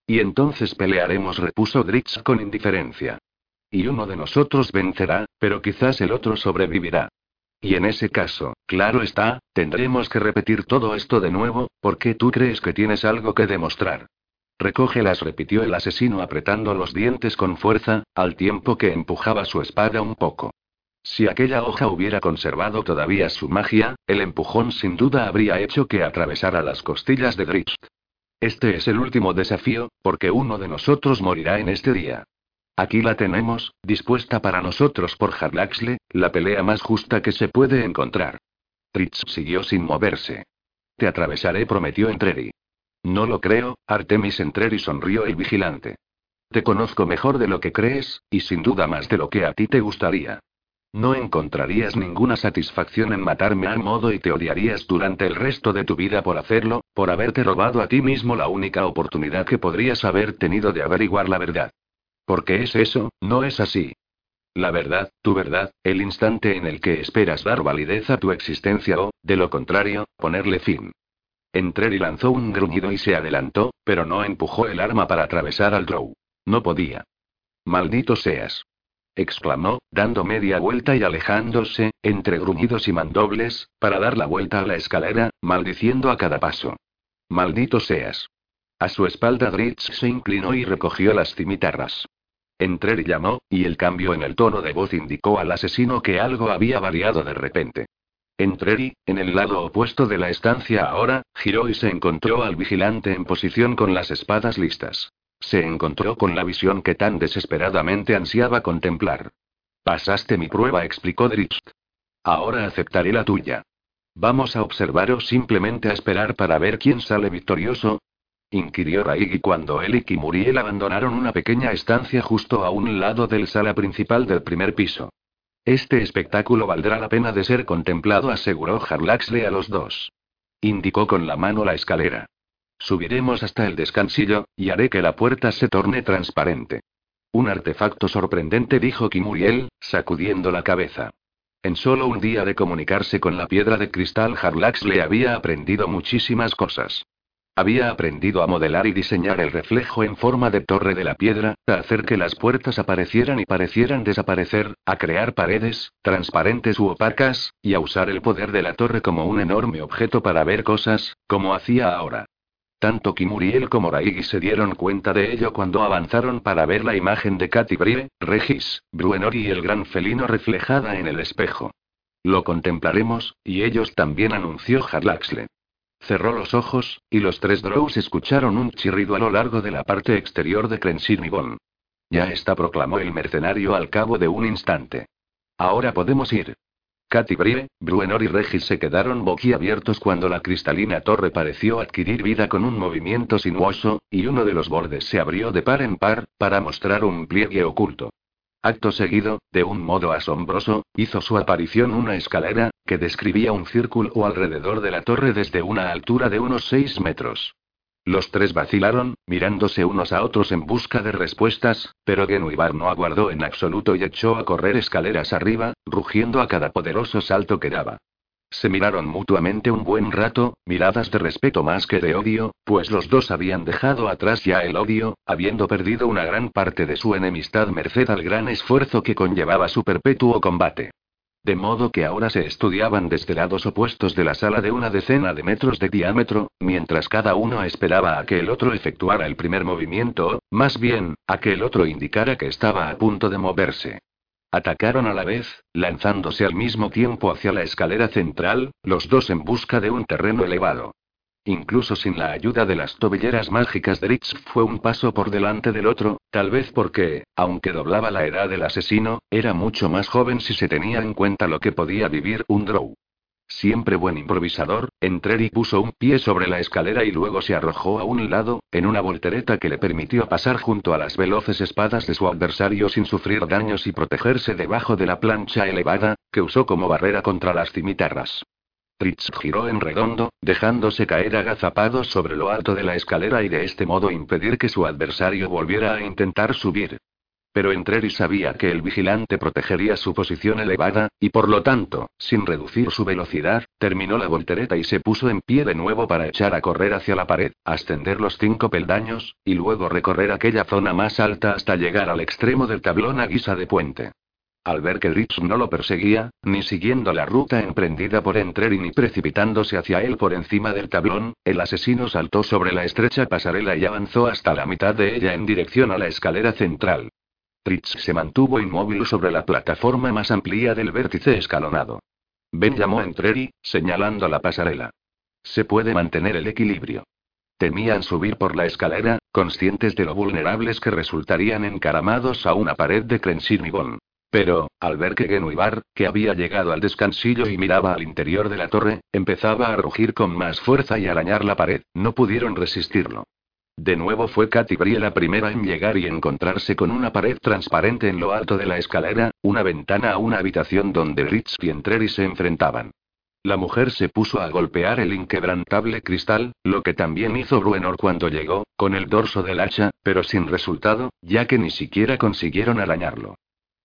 Y entonces pelearemos, repuso Dritz con indiferencia. Y uno de nosotros vencerá, pero quizás el otro sobrevivirá. Y en ese caso, claro está, tendremos que repetir todo esto de nuevo, porque tú crees que tienes algo que demostrar. Recógelas, repitió el asesino apretando los dientes con fuerza, al tiempo que empujaba su espada un poco. Si aquella hoja hubiera conservado todavía su magia, el empujón sin duda habría hecho que atravesara las costillas de Drift. Este es el último desafío, porque uno de nosotros morirá en este día. Aquí la tenemos, dispuesta para nosotros por Harlaxle, la pelea más justa que se puede encontrar. Drift siguió sin moverse. Te atravesaré, prometió Entreri. No lo creo, Artemis Entreri sonrió el vigilante. Te conozco mejor de lo que crees, y sin duda más de lo que a ti te gustaría. No encontrarías ninguna satisfacción en matarme al modo y te odiarías durante el resto de tu vida por hacerlo, por haberte robado a ti mismo la única oportunidad que podrías haber tenido de averiguar la verdad. Porque es eso, no es así. La verdad, tu verdad, el instante en el que esperas dar validez a tu existencia o, de lo contrario, ponerle fin. y lanzó un gruñido y se adelantó, pero no empujó el arma para atravesar al Drow. No podía. Maldito seas exclamó, dando media vuelta y alejándose, entre gruñidos y mandobles, para dar la vuelta a la escalera, maldiciendo a cada paso. Maldito seas. A su espalda Dritz se inclinó y recogió las cimitarras. Entrer llamó, y el cambio en el tono de voz indicó al asesino que algo había variado de repente. Entreri, en el lado opuesto de la estancia ahora, giró y se encontró al vigilante en posición con las espadas listas. Se encontró con la visión que tan desesperadamente ansiaba contemplar. Pasaste mi prueba, explicó Dritz. Ahora aceptaré la tuya. ¿Vamos a observar o simplemente a esperar para ver quién sale victorioso? inquirió Raigi cuando él y Kimuriel abandonaron una pequeña estancia justo a un lado del sala principal del primer piso. Este espectáculo valdrá la pena de ser contemplado, aseguró Harlaxley a los dos. Indicó con la mano la escalera. Subiremos hasta el descansillo, y haré que la puerta se torne transparente. Un artefacto sorprendente, dijo Kimuriel, sacudiendo la cabeza. En solo un día de comunicarse con la piedra de cristal, Harlaxley había aprendido muchísimas cosas. Había aprendido a modelar y diseñar el reflejo en forma de torre de la piedra, a hacer que las puertas aparecieran y parecieran desaparecer, a crear paredes, transparentes u opacas, y a usar el poder de la torre como un enorme objeto para ver cosas, como hacía ahora. Tanto Kimuriel como Raigi se dieron cuenta de ello cuando avanzaron para ver la imagen de Katy Brie, Regis, Bruenor y el gran felino reflejada en el espejo. Lo contemplaremos, y ellos también anunció Harlaxle. Cerró los ojos, y los tres Drows escucharon un chirrido a lo largo de la parte exterior de Crensinibon. Ya está, proclamó el mercenario al cabo de un instante. Ahora podemos ir. Katy Brie, Bruenor y Regis se quedaron boquiabiertos cuando la cristalina torre pareció adquirir vida con un movimiento sinuoso, y uno de los bordes se abrió de par en par, para mostrar un pliegue oculto. Acto seguido, de un modo asombroso, hizo su aparición una escalera, que describía un círculo alrededor de la torre desde una altura de unos seis metros. Los tres vacilaron, mirándose unos a otros en busca de respuestas, pero Genuibar no aguardó en absoluto y echó a correr escaleras arriba, rugiendo a cada poderoso salto que daba. Se miraron mutuamente un buen rato, miradas de respeto más que de odio, pues los dos habían dejado atrás ya el odio, habiendo perdido una gran parte de su enemistad merced al gran esfuerzo que conllevaba su perpetuo combate. De modo que ahora se estudiaban desde lados opuestos de la sala de una decena de metros de diámetro, mientras cada uno esperaba a que el otro efectuara el primer movimiento, más bien, a que el otro indicara que estaba a punto de moverse. Atacaron a la vez, lanzándose al mismo tiempo hacia la escalera central, los dos en busca de un terreno elevado. Incluso sin la ayuda de las tobilleras mágicas de fue un paso por delante del otro, tal vez porque, aunque doblaba la edad del asesino, era mucho más joven si se tenía en cuenta lo que podía vivir un Drow. Siempre buen improvisador, Entreri puso un pie sobre la escalera y luego se arrojó a un lado, en una voltereta que le permitió pasar junto a las veloces espadas de su adversario sin sufrir daños y protegerse debajo de la plancha elevada, que usó como barrera contra las cimitarras. Tritz giró en redondo, dejándose caer agazapado sobre lo alto de la escalera y de este modo impedir que su adversario volviera a intentar subir. Pero Entreri sabía que el vigilante protegería su posición elevada, y por lo tanto, sin reducir su velocidad, terminó la voltereta y se puso en pie de nuevo para echar a correr hacia la pared, ascender los cinco peldaños, y luego recorrer aquella zona más alta hasta llegar al extremo del tablón a guisa de puente. Al ver que Rich no lo perseguía, ni siguiendo la ruta emprendida por Entreri ni precipitándose hacia él por encima del tablón, el asesino saltó sobre la estrecha pasarela y avanzó hasta la mitad de ella en dirección a la escalera central. Tritz se mantuvo inmóvil sobre la plataforma más amplia del vértice escalonado. Ben llamó Entreri, señalando la pasarela. Se puede mantener el equilibrio. Temían subir por la escalera, conscientes de lo vulnerables que resultarían encaramados a una pared de Crensinibon. Pero, al ver que Genuibar, que había llegado al descansillo y miraba al interior de la torre, empezaba a rugir con más fuerza y arañar la pared, no pudieron resistirlo. De nuevo fue Katy la primera en llegar y encontrarse con una pared transparente en lo alto de la escalera, una ventana a una habitación donde Rich y Entreri se enfrentaban. La mujer se puso a golpear el inquebrantable cristal, lo que también hizo Bruenor cuando llegó, con el dorso del hacha, pero sin resultado, ya que ni siquiera consiguieron arañarlo.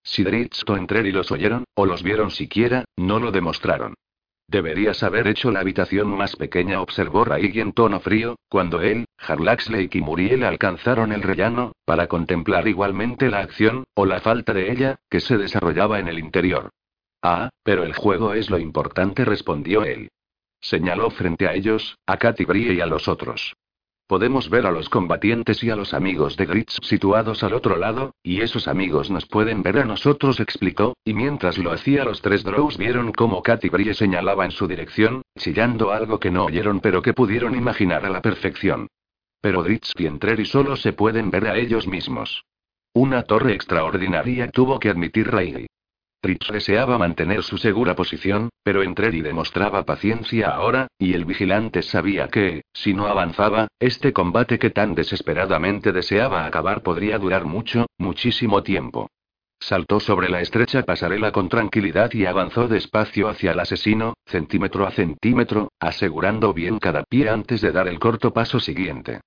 Si Dritz o Entreri los oyeron, o los vieron siquiera, no lo demostraron. Deberías haber hecho la habitación más pequeña, observó Raigi en tono frío, cuando él, Harlaxley y Muriel alcanzaron el rellano, para contemplar igualmente la acción, o la falta de ella, que se desarrollaba en el interior. Ah, pero el juego es lo importante, respondió él. Señaló frente a ellos, a Katy Brie y a los otros. Podemos ver a los combatientes y a los amigos de Grits situados al otro lado, y esos amigos nos pueden ver a nosotros, explicó, y mientras lo hacía los tres Drows vieron cómo Katy Brie señalaba en su dirección, chillando algo que no oyeron pero que pudieron imaginar a la perfección. Pero Grits y Entreri solo se pueden ver a ellos mismos. Una torre extraordinaria tuvo que admitir Rhaegy. Tritz deseaba mantener su segura posición, pero Entreri demostraba paciencia ahora, y el vigilante sabía que, si no avanzaba, este combate que tan desesperadamente deseaba acabar podría durar mucho, muchísimo tiempo. Saltó sobre la estrecha pasarela con tranquilidad y avanzó despacio hacia el asesino, centímetro a centímetro, asegurando bien cada pie antes de dar el corto paso siguiente.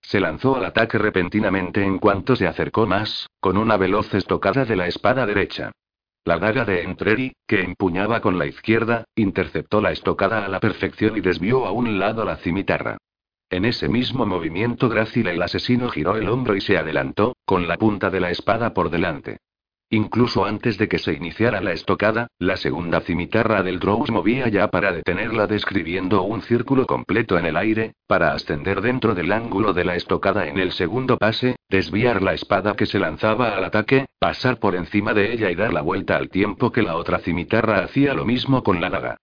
Se lanzó al ataque repentinamente en cuanto se acercó más, con una veloz estocada de la espada derecha. La daga de Entreri, que empuñaba con la izquierda, interceptó la estocada a la perfección y desvió a un lado la cimitarra. En ese mismo movimiento grácil el asesino giró el hombro y se adelantó, con la punta de la espada por delante. Incluso antes de que se iniciara la estocada, la segunda cimitarra del Drow movía ya para detenerla describiendo un círculo completo en el aire, para ascender dentro del ángulo de la estocada en el segundo pase, desviar la espada que se lanzaba al ataque, pasar por encima de ella y dar la vuelta al tiempo que la otra cimitarra hacía lo mismo con la daga.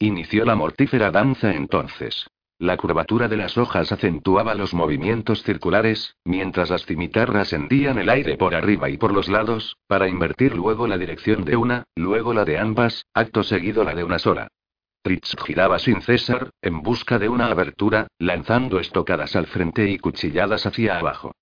Inició la mortífera danza entonces. La curvatura de las hojas acentuaba los movimientos circulares, mientras las cimitarras hendían el aire por arriba y por los lados, para invertir luego la dirección de una, luego la de ambas, acto seguido la de una sola. Tritz giraba sin cesar, en busca de una abertura, lanzando estocadas al frente y cuchilladas hacia abajo.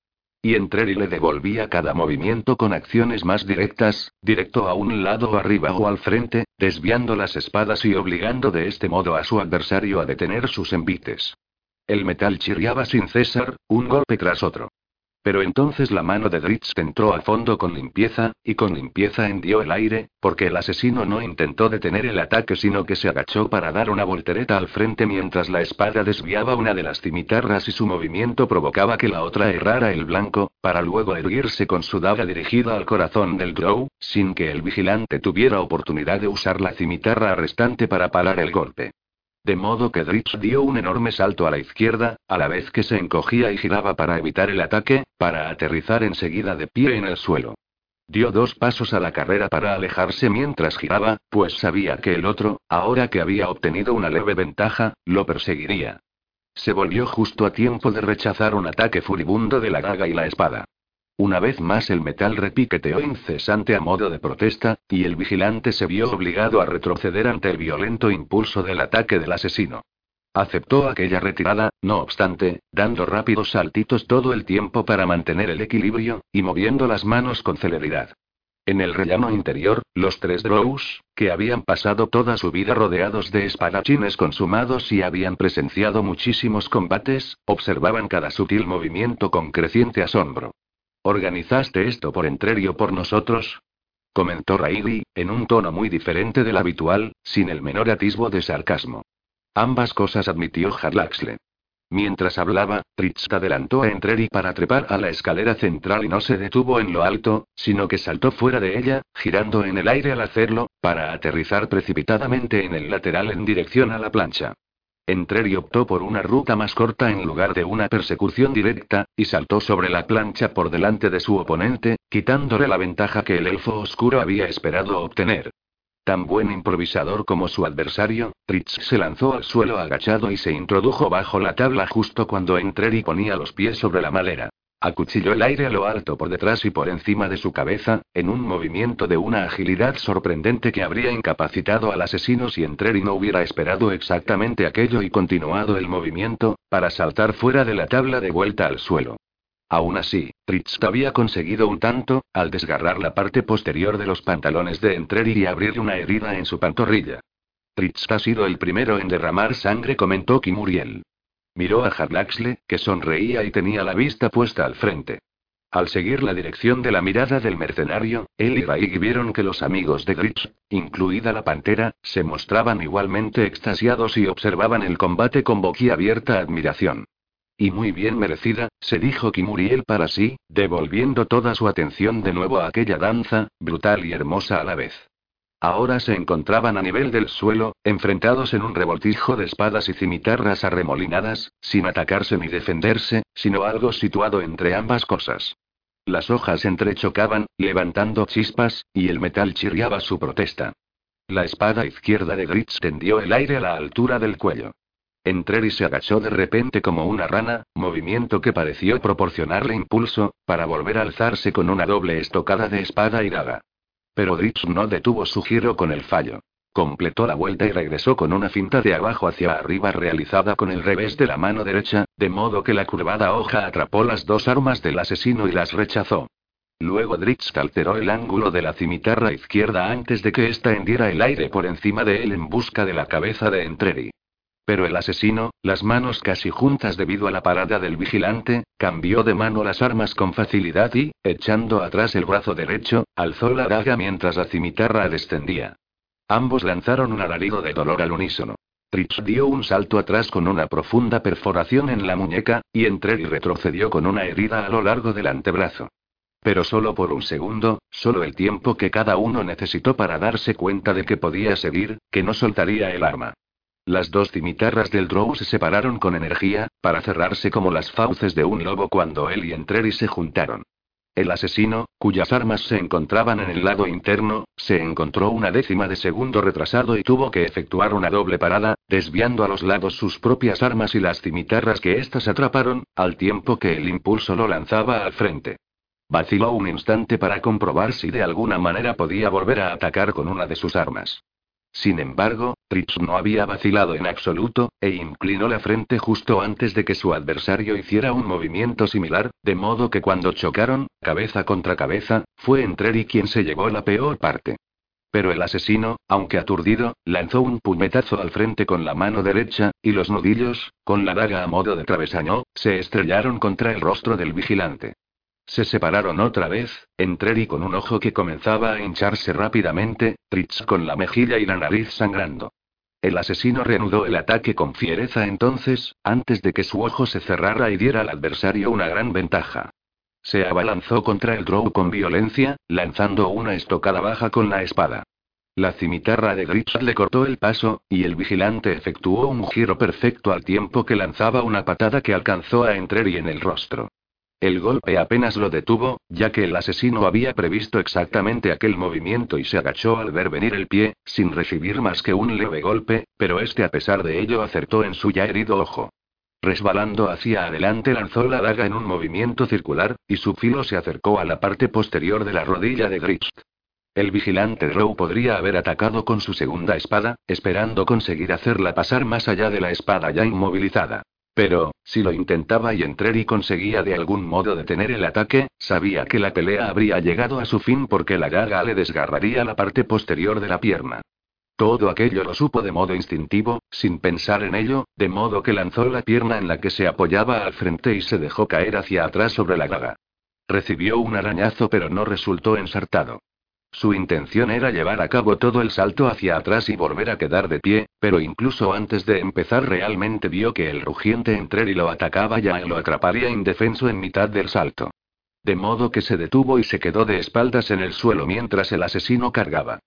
Y Entreri le devolvía cada movimiento con acciones más directas, directo a un lado arriba o al frente, desviando las espadas y obligando de este modo a su adversario a detener sus envites. El metal chirriaba sin cesar, un golpe tras otro. Pero entonces la mano de Dritz entró a fondo con limpieza, y con limpieza hendió el aire, porque el asesino no intentó detener el ataque sino que se agachó para dar una voltereta al frente mientras la espada desviaba una de las cimitarras y su movimiento provocaba que la otra errara el blanco, para luego erguirse con su daga dirigida al corazón del Drow, sin que el vigilante tuviera oportunidad de usar la cimitarra restante para parar el golpe. De modo que Dritz dio un enorme salto a la izquierda, a la vez que se encogía y giraba para evitar el ataque, para aterrizar enseguida de pie en el suelo. Dio dos pasos a la carrera para alejarse mientras giraba, pues sabía que el otro, ahora que había obtenido una leve ventaja, lo perseguiría. Se volvió justo a tiempo de rechazar un ataque furibundo de la daga y la espada. Una vez más el metal repiqueteó incesante a modo de protesta, y el vigilante se vio obligado a retroceder ante el violento impulso del ataque del asesino. Aceptó aquella retirada, no obstante, dando rápidos saltitos todo el tiempo para mantener el equilibrio, y moviendo las manos con celeridad. En el rellano interior, los tres Drows, que habían pasado toda su vida rodeados de espadachines consumados y habían presenciado muchísimos combates, observaban cada sutil movimiento con creciente asombro. ¿Organizaste esto por Entrerio por nosotros? Comentó Raili, en un tono muy diferente del habitual, sin el menor atisbo de sarcasmo. Ambas cosas admitió Harlaxle. Mientras hablaba, Tritz adelantó a Entreri para trepar a la escalera central y no se detuvo en lo alto, sino que saltó fuera de ella, girando en el aire al hacerlo, para aterrizar precipitadamente en el lateral en dirección a la plancha. Entreri optó por una ruta más corta en lugar de una persecución directa, y saltó sobre la plancha por delante de su oponente, quitándole la ventaja que el elfo oscuro había esperado obtener. Tan buen improvisador como su adversario, Tritz se lanzó al suelo agachado y se introdujo bajo la tabla justo cuando Entreri ponía los pies sobre la madera. Acuchilló el aire a lo alto por detrás y por encima de su cabeza, en un movimiento de una agilidad sorprendente que habría incapacitado al asesino si Entreri no hubiera esperado exactamente aquello y continuado el movimiento, para saltar fuera de la tabla de vuelta al suelo. Aún así, Tritz había conseguido un tanto, al desgarrar la parte posterior de los pantalones de Entreri y abrir una herida en su pantorrilla. Tritz ha sido el primero en derramar sangre, comentó Kimuriel. Miró a Harlaxle, que sonreía y tenía la vista puesta al frente. Al seguir la dirección de la mirada del mercenario, él y Raig vieron que los amigos de Gritz, incluida la pantera, se mostraban igualmente extasiados y observaban el combate con boquiabierta admiración. Y muy bien merecida, se dijo Kimuriel para sí, devolviendo toda su atención de nuevo a aquella danza, brutal y hermosa a la vez. Ahora se encontraban a nivel del suelo, enfrentados en un revoltijo de espadas y cimitarras arremolinadas, sin atacarse ni defenderse, sino algo situado entre ambas cosas. Las hojas entrechocaban, levantando chispas, y el metal chirriaba su protesta. La espada izquierda de Gritz tendió el aire a la altura del cuello. Entreri se agachó de repente como una rana, movimiento que pareció proporcionarle impulso, para volver a alzarse con una doble estocada de espada y daga. Pero Gritz no detuvo su giro con el fallo. Completó la vuelta y regresó con una finta de abajo hacia arriba realizada con el revés de la mano derecha, de modo que la curvada hoja atrapó las dos armas del asesino y las rechazó. Luego Dritz alteró el ángulo de la cimitarra izquierda antes de que ésta hendiera el aire por encima de él en busca de la cabeza de Entreri. Pero el asesino, las manos casi juntas debido a la parada del vigilante, cambió de mano las armas con facilidad y, echando atrás el brazo derecho, alzó la daga mientras la cimitarra descendía. Ambos lanzaron un alarido de dolor al unísono. Dritz dio un salto atrás con una profunda perforación en la muñeca, y Entreri retrocedió con una herida a lo largo del antebrazo. Pero solo por un segundo, solo el tiempo que cada uno necesitó para darse cuenta de que podía seguir, que no soltaría el arma. Las dos cimitarras del Drow se separaron con energía, para cerrarse como las fauces de un lobo cuando él y Entreri se juntaron. El asesino, cuyas armas se encontraban en el lado interno, se encontró una décima de segundo retrasado y tuvo que efectuar una doble parada, desviando a los lados sus propias armas y las cimitarras que éstas atraparon, al tiempo que el impulso lo lanzaba al frente. Vaciló un instante para comprobar si de alguna manera podía volver a atacar con una de sus armas. Sin embargo, Tritz no había vacilado en absoluto, e inclinó la frente justo antes de que su adversario hiciera un movimiento similar, de modo que cuando chocaron, cabeza contra cabeza, fue Entreri quien se llevó la peor parte. Pero el asesino, aunque aturdido, lanzó un puñetazo al frente con la mano derecha, y los nudillos, con la daga a modo de travesaño, se estrellaron contra el rostro del vigilante. Se separaron otra vez, Entreri con un ojo que comenzaba a hincharse rápidamente, Tritz con la mejilla y la nariz sangrando. El asesino reanudó el ataque con fiereza entonces, antes de que su ojo se cerrara y diera al adversario una gran ventaja. Se abalanzó contra el Drow con violencia, lanzando una estocada baja con la espada. La cimitarra de Gritz le cortó el paso, y el vigilante efectuó un giro perfecto al tiempo que lanzaba una patada que alcanzó a Entreri en el rostro. El golpe apenas lo detuvo, ya que el asesino había previsto exactamente aquel movimiento y se agachó al ver venir el pie, sin recibir más que un leve golpe, pero este a pesar de ello acertó en su ya herido ojo. Resbalando hacia adelante lanzó la daga en un movimiento circular, y su filo se acercó a la parte posterior de la rodilla de Grist. El vigilante Row podría haber atacado con su segunda espada, esperando conseguir hacerla pasar más allá de la espada ya inmovilizada. Pero, si lo intentaba y Entreri conseguía de algún modo detener el ataque, sabía que la pelea habría llegado a su fin porque la gaga le desgarraría la parte posterior de la pierna. Todo aquello lo supo de modo instintivo, sin pensar en ello, de modo que lanzó la pierna en la que se apoyaba al frente y se dejó caer hacia atrás sobre la gaga. Recibió un arañazo pero no resultó ensartado. Su intención era llevar a cabo todo el salto hacia atrás y volver a quedar de pie, pero incluso antes de empezar realmente vio que el rugiente Entreri lo atacaba ya y lo atraparía indefenso en mitad del salto. De modo que se detuvo y se quedó de espaldas en el suelo mientras el asesino cargaba.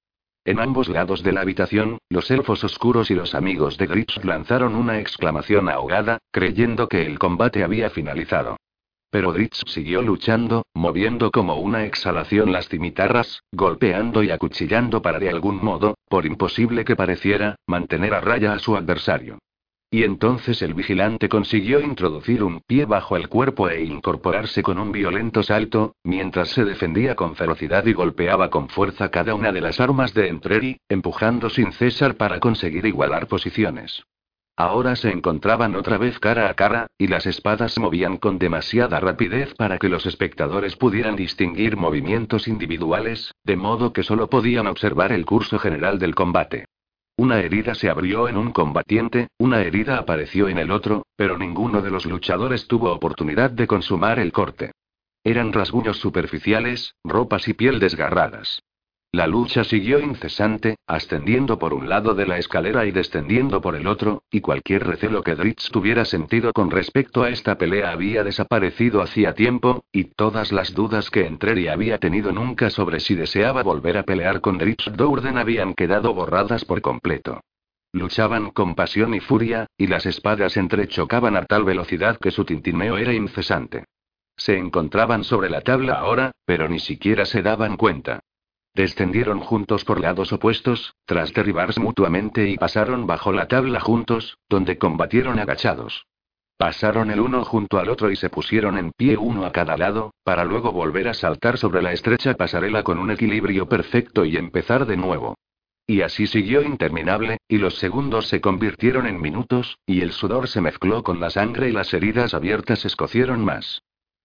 En ambos lados de la habitación, los elfos oscuros y los amigos de Grips lanzaron una exclamación ahogada, creyendo que el combate había finalizado. Pero Dritz siguió luchando, moviendo como una exhalación las cimitarras, golpeando y acuchillando para de algún modo, por imposible que pareciera, mantener a raya a su adversario. Y entonces el vigilante consiguió introducir un pie bajo el cuerpo e incorporarse con un violento salto, mientras se defendía con ferocidad y golpeaba con fuerza cada una de las armas de Entreri, empujando sin cesar para conseguir igualar posiciones. Ahora se encontraban otra vez cara a cara, y las espadas se movían con demasiada rapidez para que los espectadores pudieran distinguir movimientos individuales, de modo que solo podían observar el curso general del combate. Una herida se abrió en un combatiente, una herida apareció en el otro, pero ninguno de los luchadores tuvo oportunidad de consumar el corte. Eran rasguños superficiales, ropas y piel desgarradas. La lucha siguió incesante, ascendiendo por un lado de la escalera y descendiendo por el otro, y cualquier recelo que Dritz tuviera sentido con respecto a esta pelea había desaparecido hacía tiempo, y todas las dudas que Entreri había tenido nunca sobre si deseaba volver a pelear con Dritz Dourden habían quedado borradas por completo. Luchaban con pasión y furia, y las espadas entrechocaban a tal velocidad que su tintineo era incesante. Se encontraban sobre la tabla ahora, pero ni siquiera se daban cuenta. Descendieron juntos por lados opuestos, tras derribarse mutuamente y pasaron bajo la tabla juntos, donde combatieron agachados. Pasaron el uno junto al otro y se pusieron en pie uno a cada lado, para luego volver a saltar sobre la estrecha pasarela con un equilibrio perfecto y empezar de nuevo. Y así siguió interminable, y los segundos se convirtieron en minutos, y el sudor se mezcló con la sangre y las heridas abiertas escocieron más.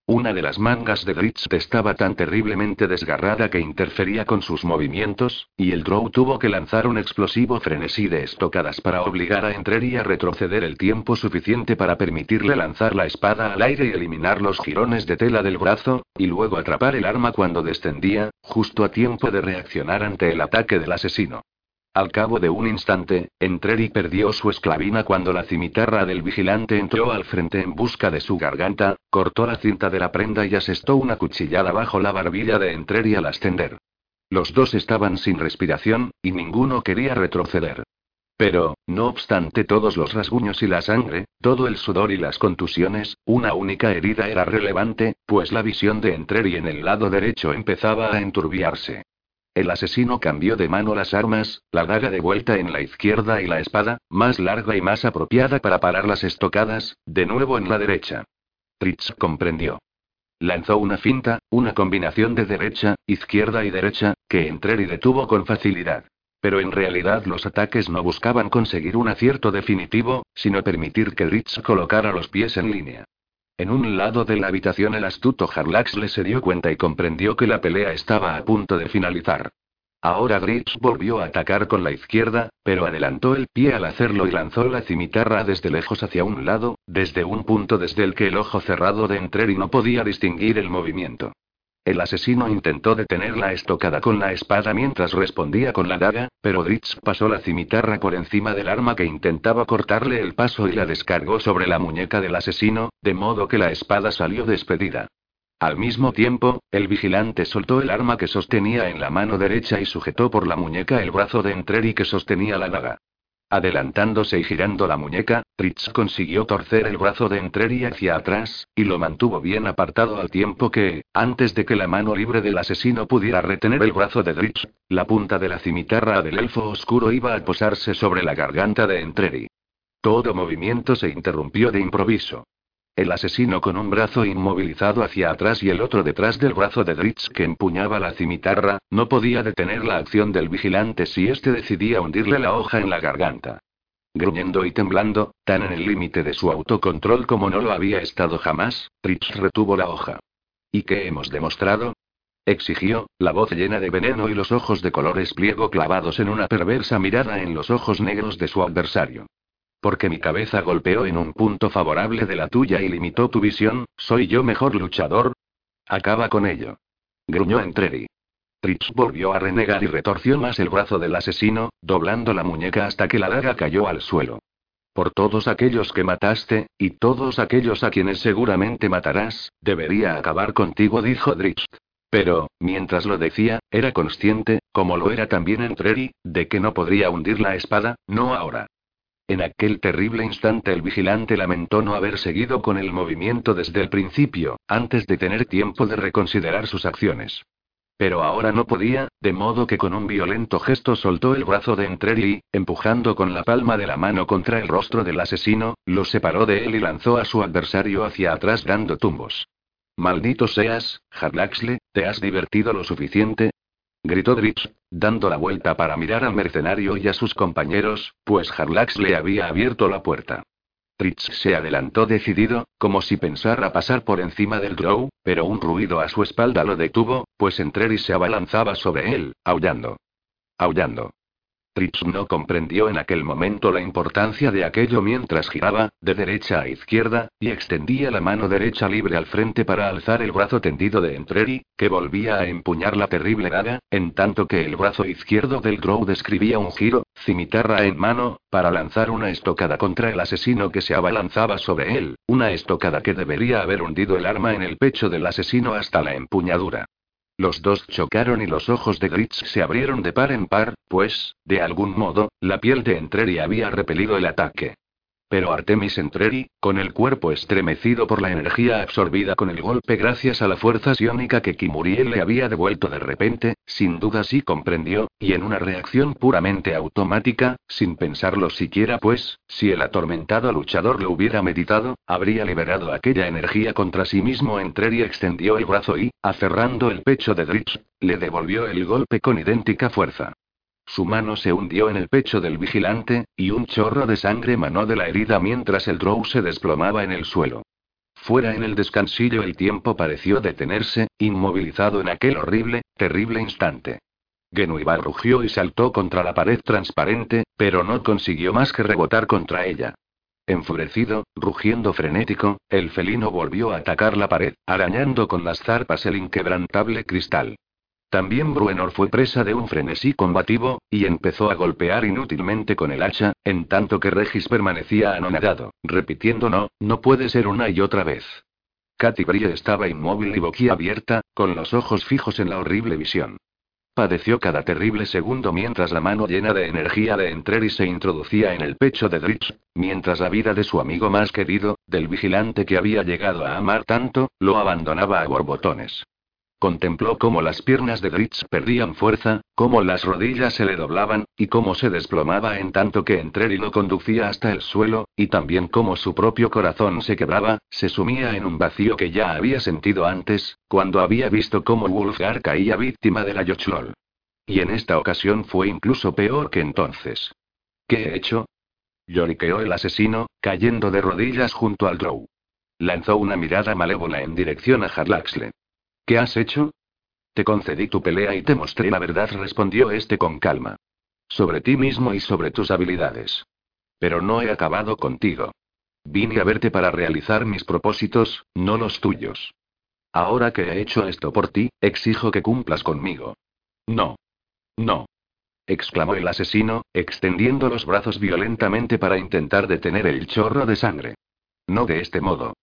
Una de las mangas de Dritz estaba tan terriblemente desgarrada que interfería con sus movimientos, y el Drow tuvo que lanzar un explosivo frenesí de estocadas para obligar a Entreri a retroceder el tiempo suficiente para permitirle lanzar la espada al aire y eliminar los jirones de tela del brazo, y luego atrapar el arma cuando descendía, justo a tiempo de reaccionar ante el ataque del asesino. Al cabo de un instante, Entreri perdió su esclavina cuando la cimitarra del vigilante entró al frente en busca de su garganta, cortó la cinta de la prenda y asestó una cuchillada bajo la barbilla de Entreri al ascender. Los dos estaban sin respiración, y ninguno quería retroceder. Pero, no obstante todos los rasguños y la sangre, todo el sudor y las contusiones, una única herida era relevante, pues la visión de Entreri en el lado derecho empezaba a enturbiarse. El asesino cambió de mano las armas, la daga de vuelta en la izquierda y la espada, más larga y más apropiada para parar las estocadas, de nuevo en la derecha. Tritz comprendió. Lanzó una finta, una combinación de derecha, izquierda y derecha, que Entreri detuvo con facilidad. Pero en realidad los ataques no buscaban conseguir un acierto definitivo, sino permitir que Ritz colocara los pies en línea. En un lado de la habitación el astuto Harlax le se dio cuenta y comprendió que la pelea estaba a punto de finalizar. Ahora Gritz volvió a atacar con la izquierda, pero adelantó el pie al hacerlo y lanzó la cimitarra desde lejos hacia un lado, desde un punto desde el que el ojo cerrado de Entreri no podía distinguir el movimiento. El asesino intentó detener la estocada con la espada mientras respondía con la daga, pero Dritz pasó la cimitarra por encima del arma que intentaba cortarle el paso y la descargó sobre la muñeca del asesino, de modo que la espada salió despedida. Al mismo tiempo, el vigilante soltó el arma que sostenía en la mano derecha y sujetó por la muñeca el brazo de Entreri que sostenía la daga. Adelantándose y girando la muñeca, Tritz consiguió torcer el brazo de Entreri hacia atrás, y lo mantuvo bien apartado al tiempo que, antes de que la mano libre del asesino pudiera retener el brazo de Tritz, la punta de la cimitarra del elfo oscuro iba a posarse sobre la garganta de Entreri. Todo movimiento se interrumpió de improviso. El asesino con un brazo inmovilizado hacia atrás y el otro detrás del brazo de Dritz que empuñaba la cimitarra, no podía detener la acción del vigilante si éste decidía hundirle la hoja en la garganta. Gruñendo y temblando, tan en el límite de su autocontrol como no lo había estado jamás, Dritz retuvo la hoja. ¿Y qué hemos demostrado? exigió, la voz llena de veneno y los ojos de colores pliego clavados en una perversa mirada en los ojos negros de su adversario. Porque mi cabeza golpeó en un punto favorable de la tuya y limitó tu visión, ¿soy yo mejor luchador? Acaba con ello. Gruñó Entreri. Tritz volvió a renegar y retorció más el brazo del asesino, doblando la muñeca hasta que la daga cayó al suelo. Por todos aquellos que mataste, y todos aquellos a quienes seguramente matarás, debería acabar contigo, dijo Dritz. Pero, mientras lo decía, era consciente, como lo era también Entreri, de que no podría hundir la espada, no ahora. En aquel terrible instante el vigilante lamentó no haber seguido con el movimiento desde el principio, antes de tener tiempo de reconsiderar sus acciones. Pero ahora no podía, de modo que con un violento gesto soltó el brazo de Entreri y, empujando con la palma de la mano contra el rostro del asesino, lo separó de él y lanzó a su adversario hacia atrás dando tumbos. Maldito seas, Harlaxle, ¿te has divertido lo suficiente? Gritó Dritz, dando la vuelta para mirar al mercenario y a sus compañeros, pues Harlax le había abierto la puerta. Dritz se adelantó decidido, como si pensara pasar por encima del Drow, pero un ruido a su espalda lo detuvo, pues Entreri se abalanzaba sobre él, aullando. Aullando. Dritz no comprendió en aquel momento la importancia de aquello mientras giraba, de derecha a izquierda, y extendía la mano derecha libre al frente para alzar el brazo tendido de Entreri, que volvía a empuñar la terrible daga, en tanto que el brazo izquierdo del Drow describía un giro, cimitarra en mano, para lanzar una estocada contra el asesino que se abalanzaba sobre él, una estocada que debería haber hundido el arma en el pecho del asesino hasta la empuñadura. Los dos chocaron y los ojos de Gritz se abrieron de par en par, pues, de algún modo, la piel de Entreri había repelido el ataque. Pero Artemis Entreri, con el cuerpo estremecido por la energía absorbida con el golpe gracias a la fuerza psiónica que Kimuriel le había devuelto de repente, sin duda sí comprendió, y en una reacción puramente automática, sin pensarlo siquiera pues, si el atormentado luchador lo hubiera meditado, habría liberado aquella energía contra sí mismo. Entreri extendió el brazo y, aferrando el pecho de Dritz, le devolvió el golpe con idéntica fuerza. Su mano se hundió en el pecho del vigilante, y un chorro de sangre manó de la herida mientras el drow se desplomaba en el suelo. Fuera en el descansillo el tiempo pareció detenerse, inmovilizado en aquel horrible, terrible instante. Genuibar rugió y saltó contra la pared transparente, pero no consiguió más que rebotar contra ella. Enfurecido, rugiendo frenético, el felino volvió a atacar la pared, arañando con las zarpas el inquebrantable cristal. También Bruenor fue presa de un frenesí combativo, y empezó a golpear inútilmente con el hacha, en tanto que Regis permanecía anonadado, repitiendo no, no puede ser una y otra vez. Katy Brie estaba inmóvil y boquiabierta, con los ojos fijos en la horrible visión. Padeció cada terrible segundo mientras la mano llena de energía de Entreri se introducía en el pecho de Dritz, mientras la vida de su amigo más querido, del vigilante que había llegado a amar tanto, lo abandonaba a borbotones. Contempló cómo las piernas de Gritz perdían fuerza, cómo las rodillas se le doblaban, y cómo se desplomaba en tanto que Entreri lo conducía hasta el suelo, y también cómo su propio corazón se quebraba, se sumía en un vacío que ya había sentido antes, cuando había visto cómo Wulfgar caía víctima de la Yochlol. Y en esta ocasión fue incluso peor que entonces. ¿Qué he hecho? Lloriqueó el asesino, cayendo de rodillas junto al Drow. Lanzó una mirada malévola en dirección a Harlaxle. ¿Qué has hecho? Te concedí tu pelea y te mostré la verdad, respondió este con calma. Sobre ti mismo y sobre tus habilidades. Pero no he acabado contigo. Vine a verte para realizar mis propósitos, no los tuyos. Ahora que he hecho esto por ti, exijo que cumplas conmigo. No. No. exclamó el asesino, extendiendo los brazos violentamente para intentar detener el chorro de sangre. No de este modo.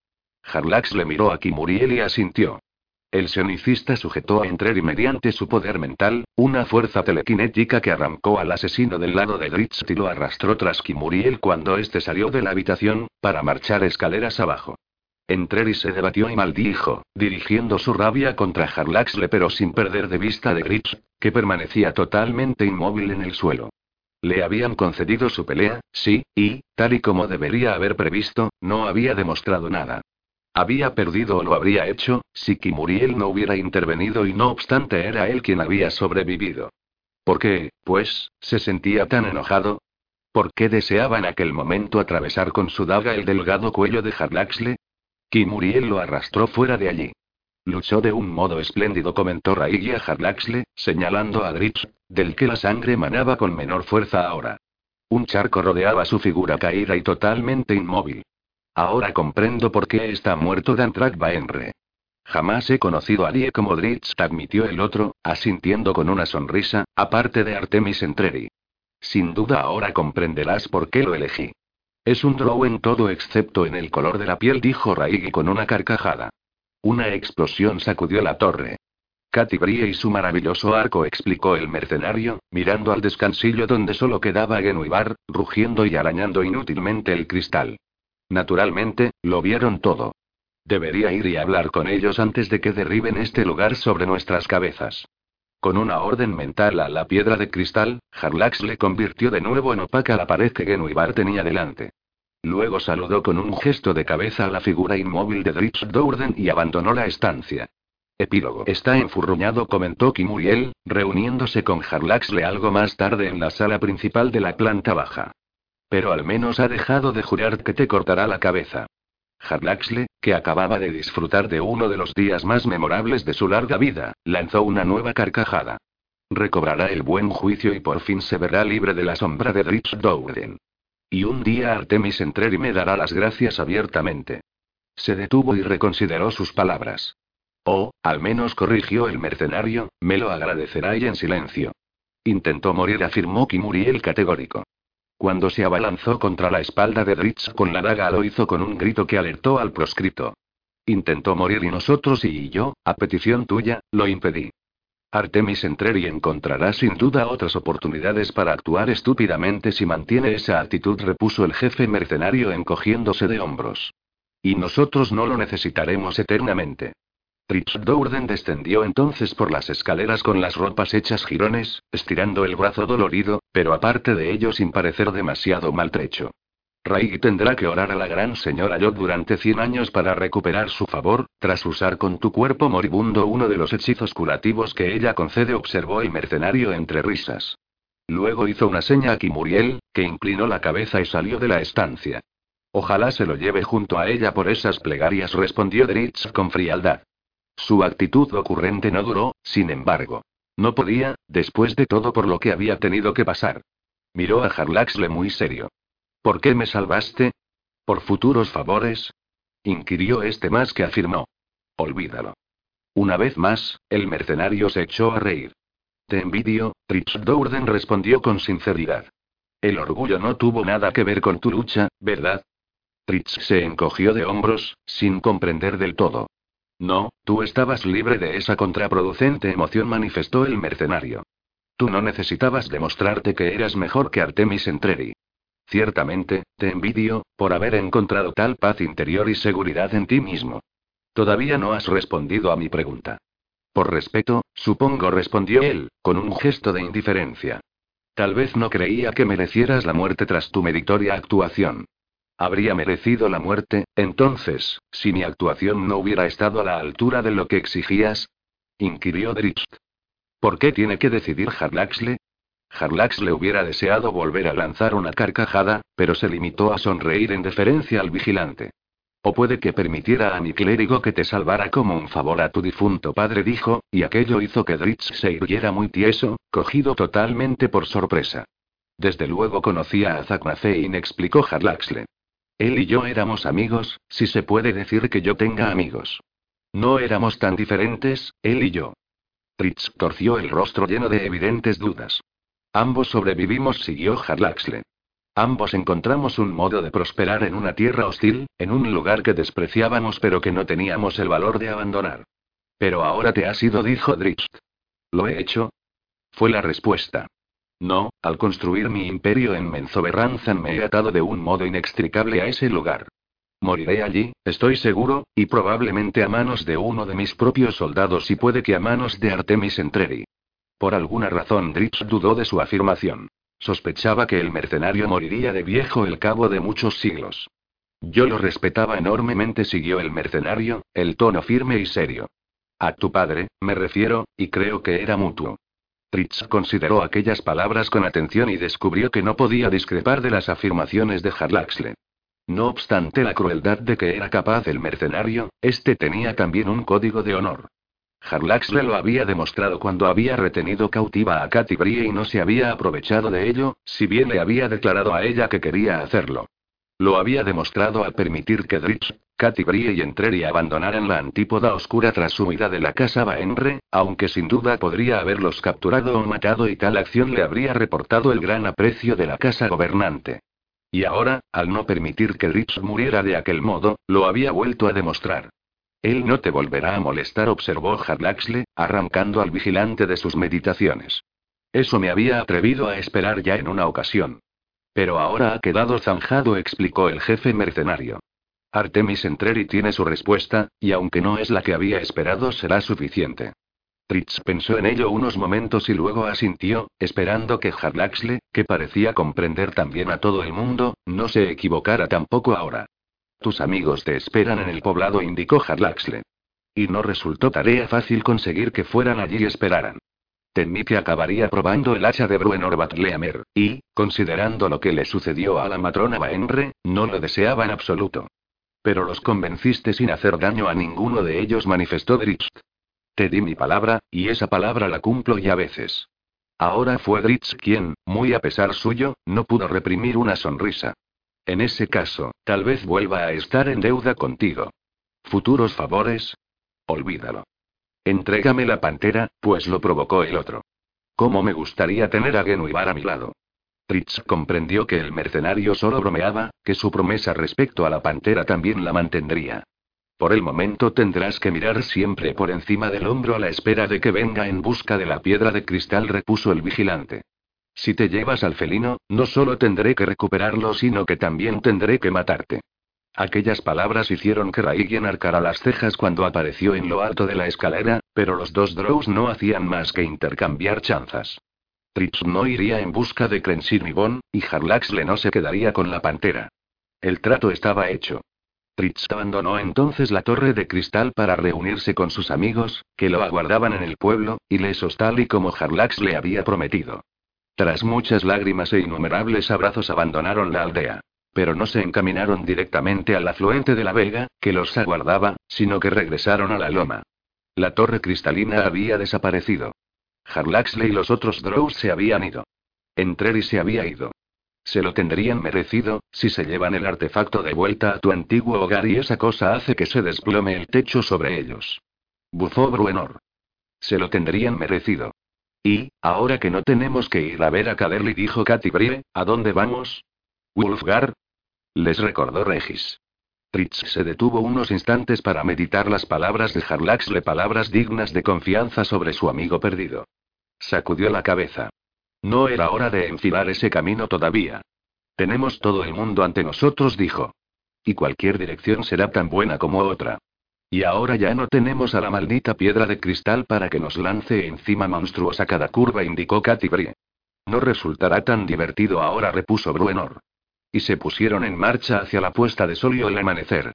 Harlax le miró a Kimuriel y asintió. El sionicista sujetó a Entreri mediante su poder mental, una fuerza telequinética que arrancó al asesino del lado de Dritz y lo arrastró tras Kimuriel cuando éste salió de la habitación, para marchar escaleras abajo. Entreri se debatió y maldijo, dirigiendo su rabia contra Harlaxle pero sin perder de vista de Dritz, que permanecía totalmente inmóvil en el suelo. Le habían concedido su pelea, sí, y, tal y como debería haber previsto, no había demostrado nada. Había perdido o lo habría hecho, si Kimuriel no hubiera intervenido y no obstante era él quien había sobrevivido. ¿Por qué, pues, se sentía tan enojado? ¿Por qué deseaba en aquel momento atravesar con su daga el delgado cuello de Harlaxle? Kimuriel lo arrastró fuera de allí. Luchó de un modo espléndido, comentó Raigi a Harlaxle, señalando a Dritz, del que la sangre manaba con menor fuerza ahora. Un charco rodeaba su figura caída y totalmente inmóvil. Ahora comprendo por qué está muerto Dantrak Baenre. Jamás he conocido a nadie como Dritz, admitió el otro, asintiendo con una sonrisa, aparte de Artemis Entreri. Sin duda ahora comprenderás por qué lo elegí. Es un drow en todo excepto en el color de la piel, dijo Raigi con una carcajada. Una explosión sacudió la torre. Katy Brie y su maravilloso arco, explicó el mercenario, mirando al descansillo donde solo quedaba Genuibar, rugiendo y arañando inútilmente el cristal. Naturalmente, lo vieron todo. Debería ir y hablar con ellos antes de que derriben este lugar sobre nuestras cabezas. Con una orden mental a la piedra de cristal, Harlax le convirtió de nuevo en opaca la pared que Genuibar tenía delante. Luego saludó con un gesto de cabeza a la figura inmóvil de Dritz Dourden y abandonó la estancia. Epílogo. Está enfurruñado, comentó Kimuriel, reuniéndose con Harlaxle algo más tarde en la sala principal de la planta baja. Pero al menos ha dejado de jurar que te cortará la cabeza. Harlaxle, que acababa de disfrutar de uno de los días más memorables de su larga vida, lanzó una nueva carcajada. recobrará el buen juicio y por fin se verá libre de la sombra de Dritz Douden. Y un día Artemis Entreri me dará las gracias abiertamente. Se detuvo y reconsideró sus palabras. Oh, al menos corrigió el mercenario, me lo agradecerá y en silencio. Intentó morir, afirmó Kimuriel categórico. Cuando se abalanzó contra la espalda de Dritz con la daga, lo hizo con un grito que alertó al proscrito. Intentó morir y nosotros y yo, a petición tuya, lo impedí. Artemis Entreri encontrará sin duda otras oportunidades para actuar estúpidamente si mantiene esa actitud, repuso el jefe mercenario encogiéndose de hombros. Y nosotros no lo necesitaremos eternamente. Fritz Dourden descendió entonces por las escaleras con las ropas hechas jirones, estirando el brazo dolorido, pero aparte de ello sin parecer demasiado maltrecho. Ray tendrá que orar a la gran señora Yod durante 100 años para recuperar su favor, tras usar con tu cuerpo moribundo uno de los hechizos curativos que ella concede, observó el mercenario entre risas. Luego hizo una seña a Kimuriel, que inclinó la cabeza y salió de la estancia. Ojalá se lo lleve junto a ella por esas plegarias, respondió Dritz con frialdad. Su actitud ocurrente no duró, sin embargo. No podía, después de todo por lo que había tenido que pasar. Miró a Harlaxle muy serio. ¿Por qué me salvaste? ¿Por futuros favores? inquirió este más que afirmó. Olvídalo. Una vez más, el mercenario se echó a reír. Te envidio, Tritz Dourden respondió con sinceridad. El orgullo no tuvo nada que ver con tu lucha, ¿verdad? Tritz se encogió de hombros, sin comprender del todo. No, tú estabas libre de esa contraproducente emoción, manifestó el mercenario. Tú no necesitabas demostrarte que eras mejor que Artemis Entreri. Ciertamente, te envidio, por haber encontrado tal paz interior y seguridad en ti mismo. Todavía no has respondido a mi pregunta. Por respeto, supongo, respondió él, con un gesto de indiferencia. Tal vez no creía que merecieras la muerte tras tu meritoria actuación. Habría merecido la muerte, entonces, si mi actuación no hubiera estado a la altura de lo que exigías? inquirió Drift. ¿Por qué tiene que decidir Harlaxle? Harlax le hubiera deseado volver a lanzar una carcajada, pero se limitó a sonreír en deferencia al vigilante. O puede que permitiera a mi clérigo que te salvara como un favor a tu difunto padre, dijo, y aquello hizo que Dritz se irguiera muy tieso, cogido totalmente por sorpresa. Desde luego conocía a Zaknafein, explicó Harlaxle. Él y yo éramos amigos, si se puede decir que yo tenga amigos. No éramos tan diferentes, él y yo. Dritz torció el rostro lleno de evidentes dudas. Ambos sobrevivimos, siguió Harlaxle. Ambos encontramos un modo de prosperar en una tierra hostil, en un lugar que despreciábamos pero que no teníamos el valor de abandonar. Pero ahora te has ido, dijo Drift. ¿Lo he hecho? Fue la respuesta. No, al construir mi imperio en Menzoberranzan me he atado de un modo inextricable a ese lugar. Moriré allí, estoy seguro, y probablemente a manos de uno de mis propios soldados y puede que a manos de Artemis Entreri. Por alguna razón Dritz dudó de su afirmación. Sospechaba que el mercenario moriría de viejo el cabo de muchos siglos. Yo lo respetaba enormemente, siguió el mercenario, el tono firme y serio. A tu padre, me refiero, y creo que era mutuo. Dritz consideró aquellas palabras con atención y descubrió que no podía discrepar de las afirmaciones de Harlaxle. No obstante la crueldad de que era capaz el mercenario, este tenía también un código de honor. Harlaxle lo había demostrado cuando había retenido cautiva a Katy Brie y no se había aprovechado de ello, si bien le había declarado a ella que quería hacerlo. Lo había demostrado al permitir que Dritz, Katy Brie y Entreri abandonaran la antípoda oscura tras su huida de la casa Baenre, aunque sin duda podría haberlos capturado o matado y tal acción le habría reportado el gran aprecio de la casa gobernante. Y ahora, al no permitir que Dritz muriera de aquel modo, lo había vuelto a demostrar. Él no te volverá a molestar, observó Harlaxle, arrancando al vigilante de sus meditaciones. Eso me había atrevido a esperar ya en una ocasión. Pero ahora ha quedado zanjado, explicó el jefe mercenario. Artemis Entreri tiene su respuesta, y aunque no es la que había esperado, será suficiente. Tritz pensó en ello unos momentos y luego asintió, esperando que Harlaxle, que parecía comprender también a todo el mundo, no se equivocara tampoco ahora. Tus amigos te esperan en el poblado, indicó Harlaxle. Y no resultó tarea fácil conseguir que fueran allí y esperaran. Temí que acabaría probando el hacha de Bruenor Batleamer, y, considerando lo que le sucedió a la matrona Baenre, no lo deseaba en absoluto. Pero los convenciste sin hacer daño a ninguno de ellos, manifestó Drift. Te di mi palabra, y esa palabra la cumplo y a veces. Ahora fue Dritz quien, muy a pesar suyo, no pudo reprimir una sonrisa. En ese caso, tal vez vuelva a estar en deuda contigo. ¿Futuros favores? Olvídalo. Entrégame la pantera, pues lo provocó el otro. ¿Cómo me gustaría tener a Genuibar a mi lado? Dritz comprendió que el mercenario solo bromeaba, que su promesa respecto a la pantera también la mantendría. Por el momento tendrás que mirar siempre por encima del hombro a la espera de que venga en busca de la piedra de cristal, repuso el vigilante. Si te llevas al felino, no solo tendré que recuperarlo, sino que también tendré que matarte. Aquellas palabras hicieron que Raigien arcara las cejas cuando apareció en lo alto de la escalera, pero los dos Drows no hacían más que intercambiar chanzas. Trips no iría en busca de Crensir y Bon, y Harlaxle no se quedaría con la pantera. El trato estaba hecho. Fritz abandonó entonces la torre de cristal para reunirse con sus amigos, que lo aguardaban en el pueblo, y lesos tal y como Harlax le había prometido. Tras muchas lágrimas e innumerables abrazos abandonaron la aldea. Pero no se encaminaron directamente al afluente de la vega, que los aguardaba, sino que regresaron a la loma. La torre cristalina había desaparecido. Harlaxle y los otros Drows se habían ido. Entreri se había ido. Se lo tendrían merecido, si se llevan el artefacto de vuelta a tu antiguo hogar y esa cosa hace que se desplome el techo sobre ellos. Bufó Bruenor. Se lo tendrían merecido. Y, ahora que no tenemos que ir a ver a Caderly, dijo Katy Brie, ¿a dónde vamos? Wolfgar. Les recordó Regis. Tritz se detuvo unos instantes para meditar las palabras de Harlaxle, palabras dignas de confianza sobre su amigo perdido. Sacudió la cabeza. No era hora de enfilar ese camino todavía. Tenemos todo el mundo ante nosotros, dijo. Y cualquier dirección será tan buena como otra. Y ahora ya no tenemos a la maldita piedra de cristal para que nos lance encima monstruosa cada curva, indicó Katy Brie. No resultará tan divertido ahora, repuso Bruenor. Y se pusieron en marcha hacia la puesta de sol y el amanecer.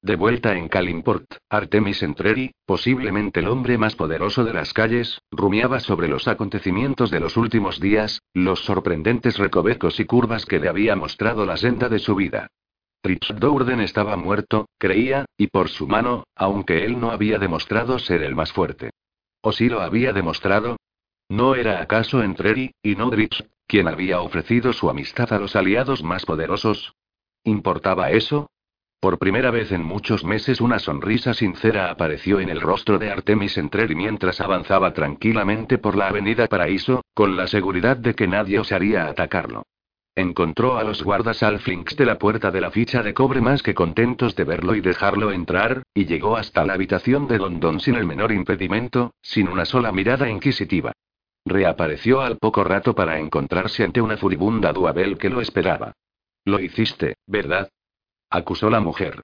De vuelta en Kalimport, Artemis Entreri, posiblemente el hombre más poderoso de las calles, rumiaba sobre los acontecimientos de los últimos días, los sorprendentes recovecos y curvas que le había mostrado la senda de su vida. Trips Dourden estaba muerto, creía, y por su mano, aunque él no había demostrado ser el más fuerte. ¿O sí lo había demostrado? ¿No era acaso Entreri, y no Drips, quien había ofrecido su amistad a los aliados más poderosos? ¿Importaba eso? Por primera vez en muchos meses una sonrisa sincera apareció en el rostro de Artemis Entreri mientras avanzaba tranquilamente por la avenida Paraíso, con la seguridad de que nadie osaría atacarlo. Encontró a los guardas alflinks de la puerta de la ficha de cobre más que contentos de verlo y dejarlo entrar, y llegó hasta la habitación de Don sin el menor impedimento, sin una sola mirada inquisitiva. Reapareció al poco rato para encontrarse ante una furibunda Duabel que lo esperaba. Lo hiciste, ¿verdad? acusó la mujer.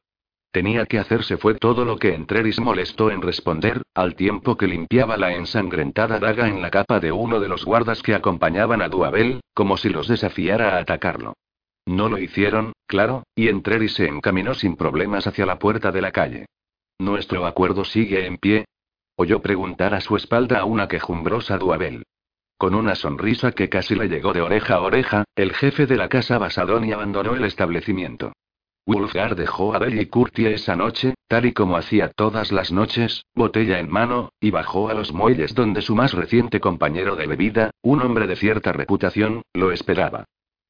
Tenía que hacerse fue todo lo que Entreris molestó en responder, al tiempo que limpiaba la ensangrentada daga en la capa de uno de los guardas que acompañaban a Duabel, como si los desafiara a atacarlo. No lo hicieron, claro, y Entreris se encaminó sin problemas hacia la puerta de la calle. ¿Nuestro acuerdo sigue en pie? Oyó preguntar a su espalda a una quejumbrosa Duabel. Con una sonrisa que casi le llegó de oreja a oreja, el jefe de la casa Basadoni abandonó el establecimiento. Wolfgar dejó a Belle y Curtie esa noche, tal y como hacía todas las noches, botella en mano, y bajó a los muelles donde su más reciente compañero de bebida, un hombre de cierta reputación, lo esperaba.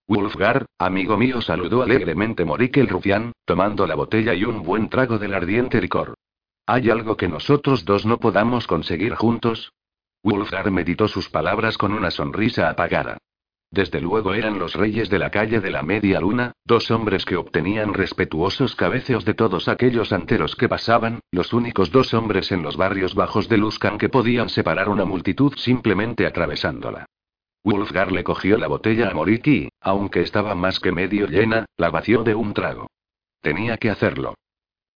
Wolfgar, amigo mío, saludó alegremente Morik el rufián, tomando la botella y un buen trago del ardiente licor. ¿Hay algo que nosotros dos no podamos conseguir juntos? Wolfgar meditó sus palabras con una sonrisa apagada. Desde luego eran los reyes de la calle de la media luna, dos hombres que obtenían respetuosos cabeceos de todos aquellos anteros que pasaban, los únicos dos hombres en los barrios bajos de Luskan que podían separar una multitud simplemente atravesándola. Wolfgar le cogió la botella a Moriki, aunque estaba más que medio llena, la vació de un trago. Tenía que hacerlo.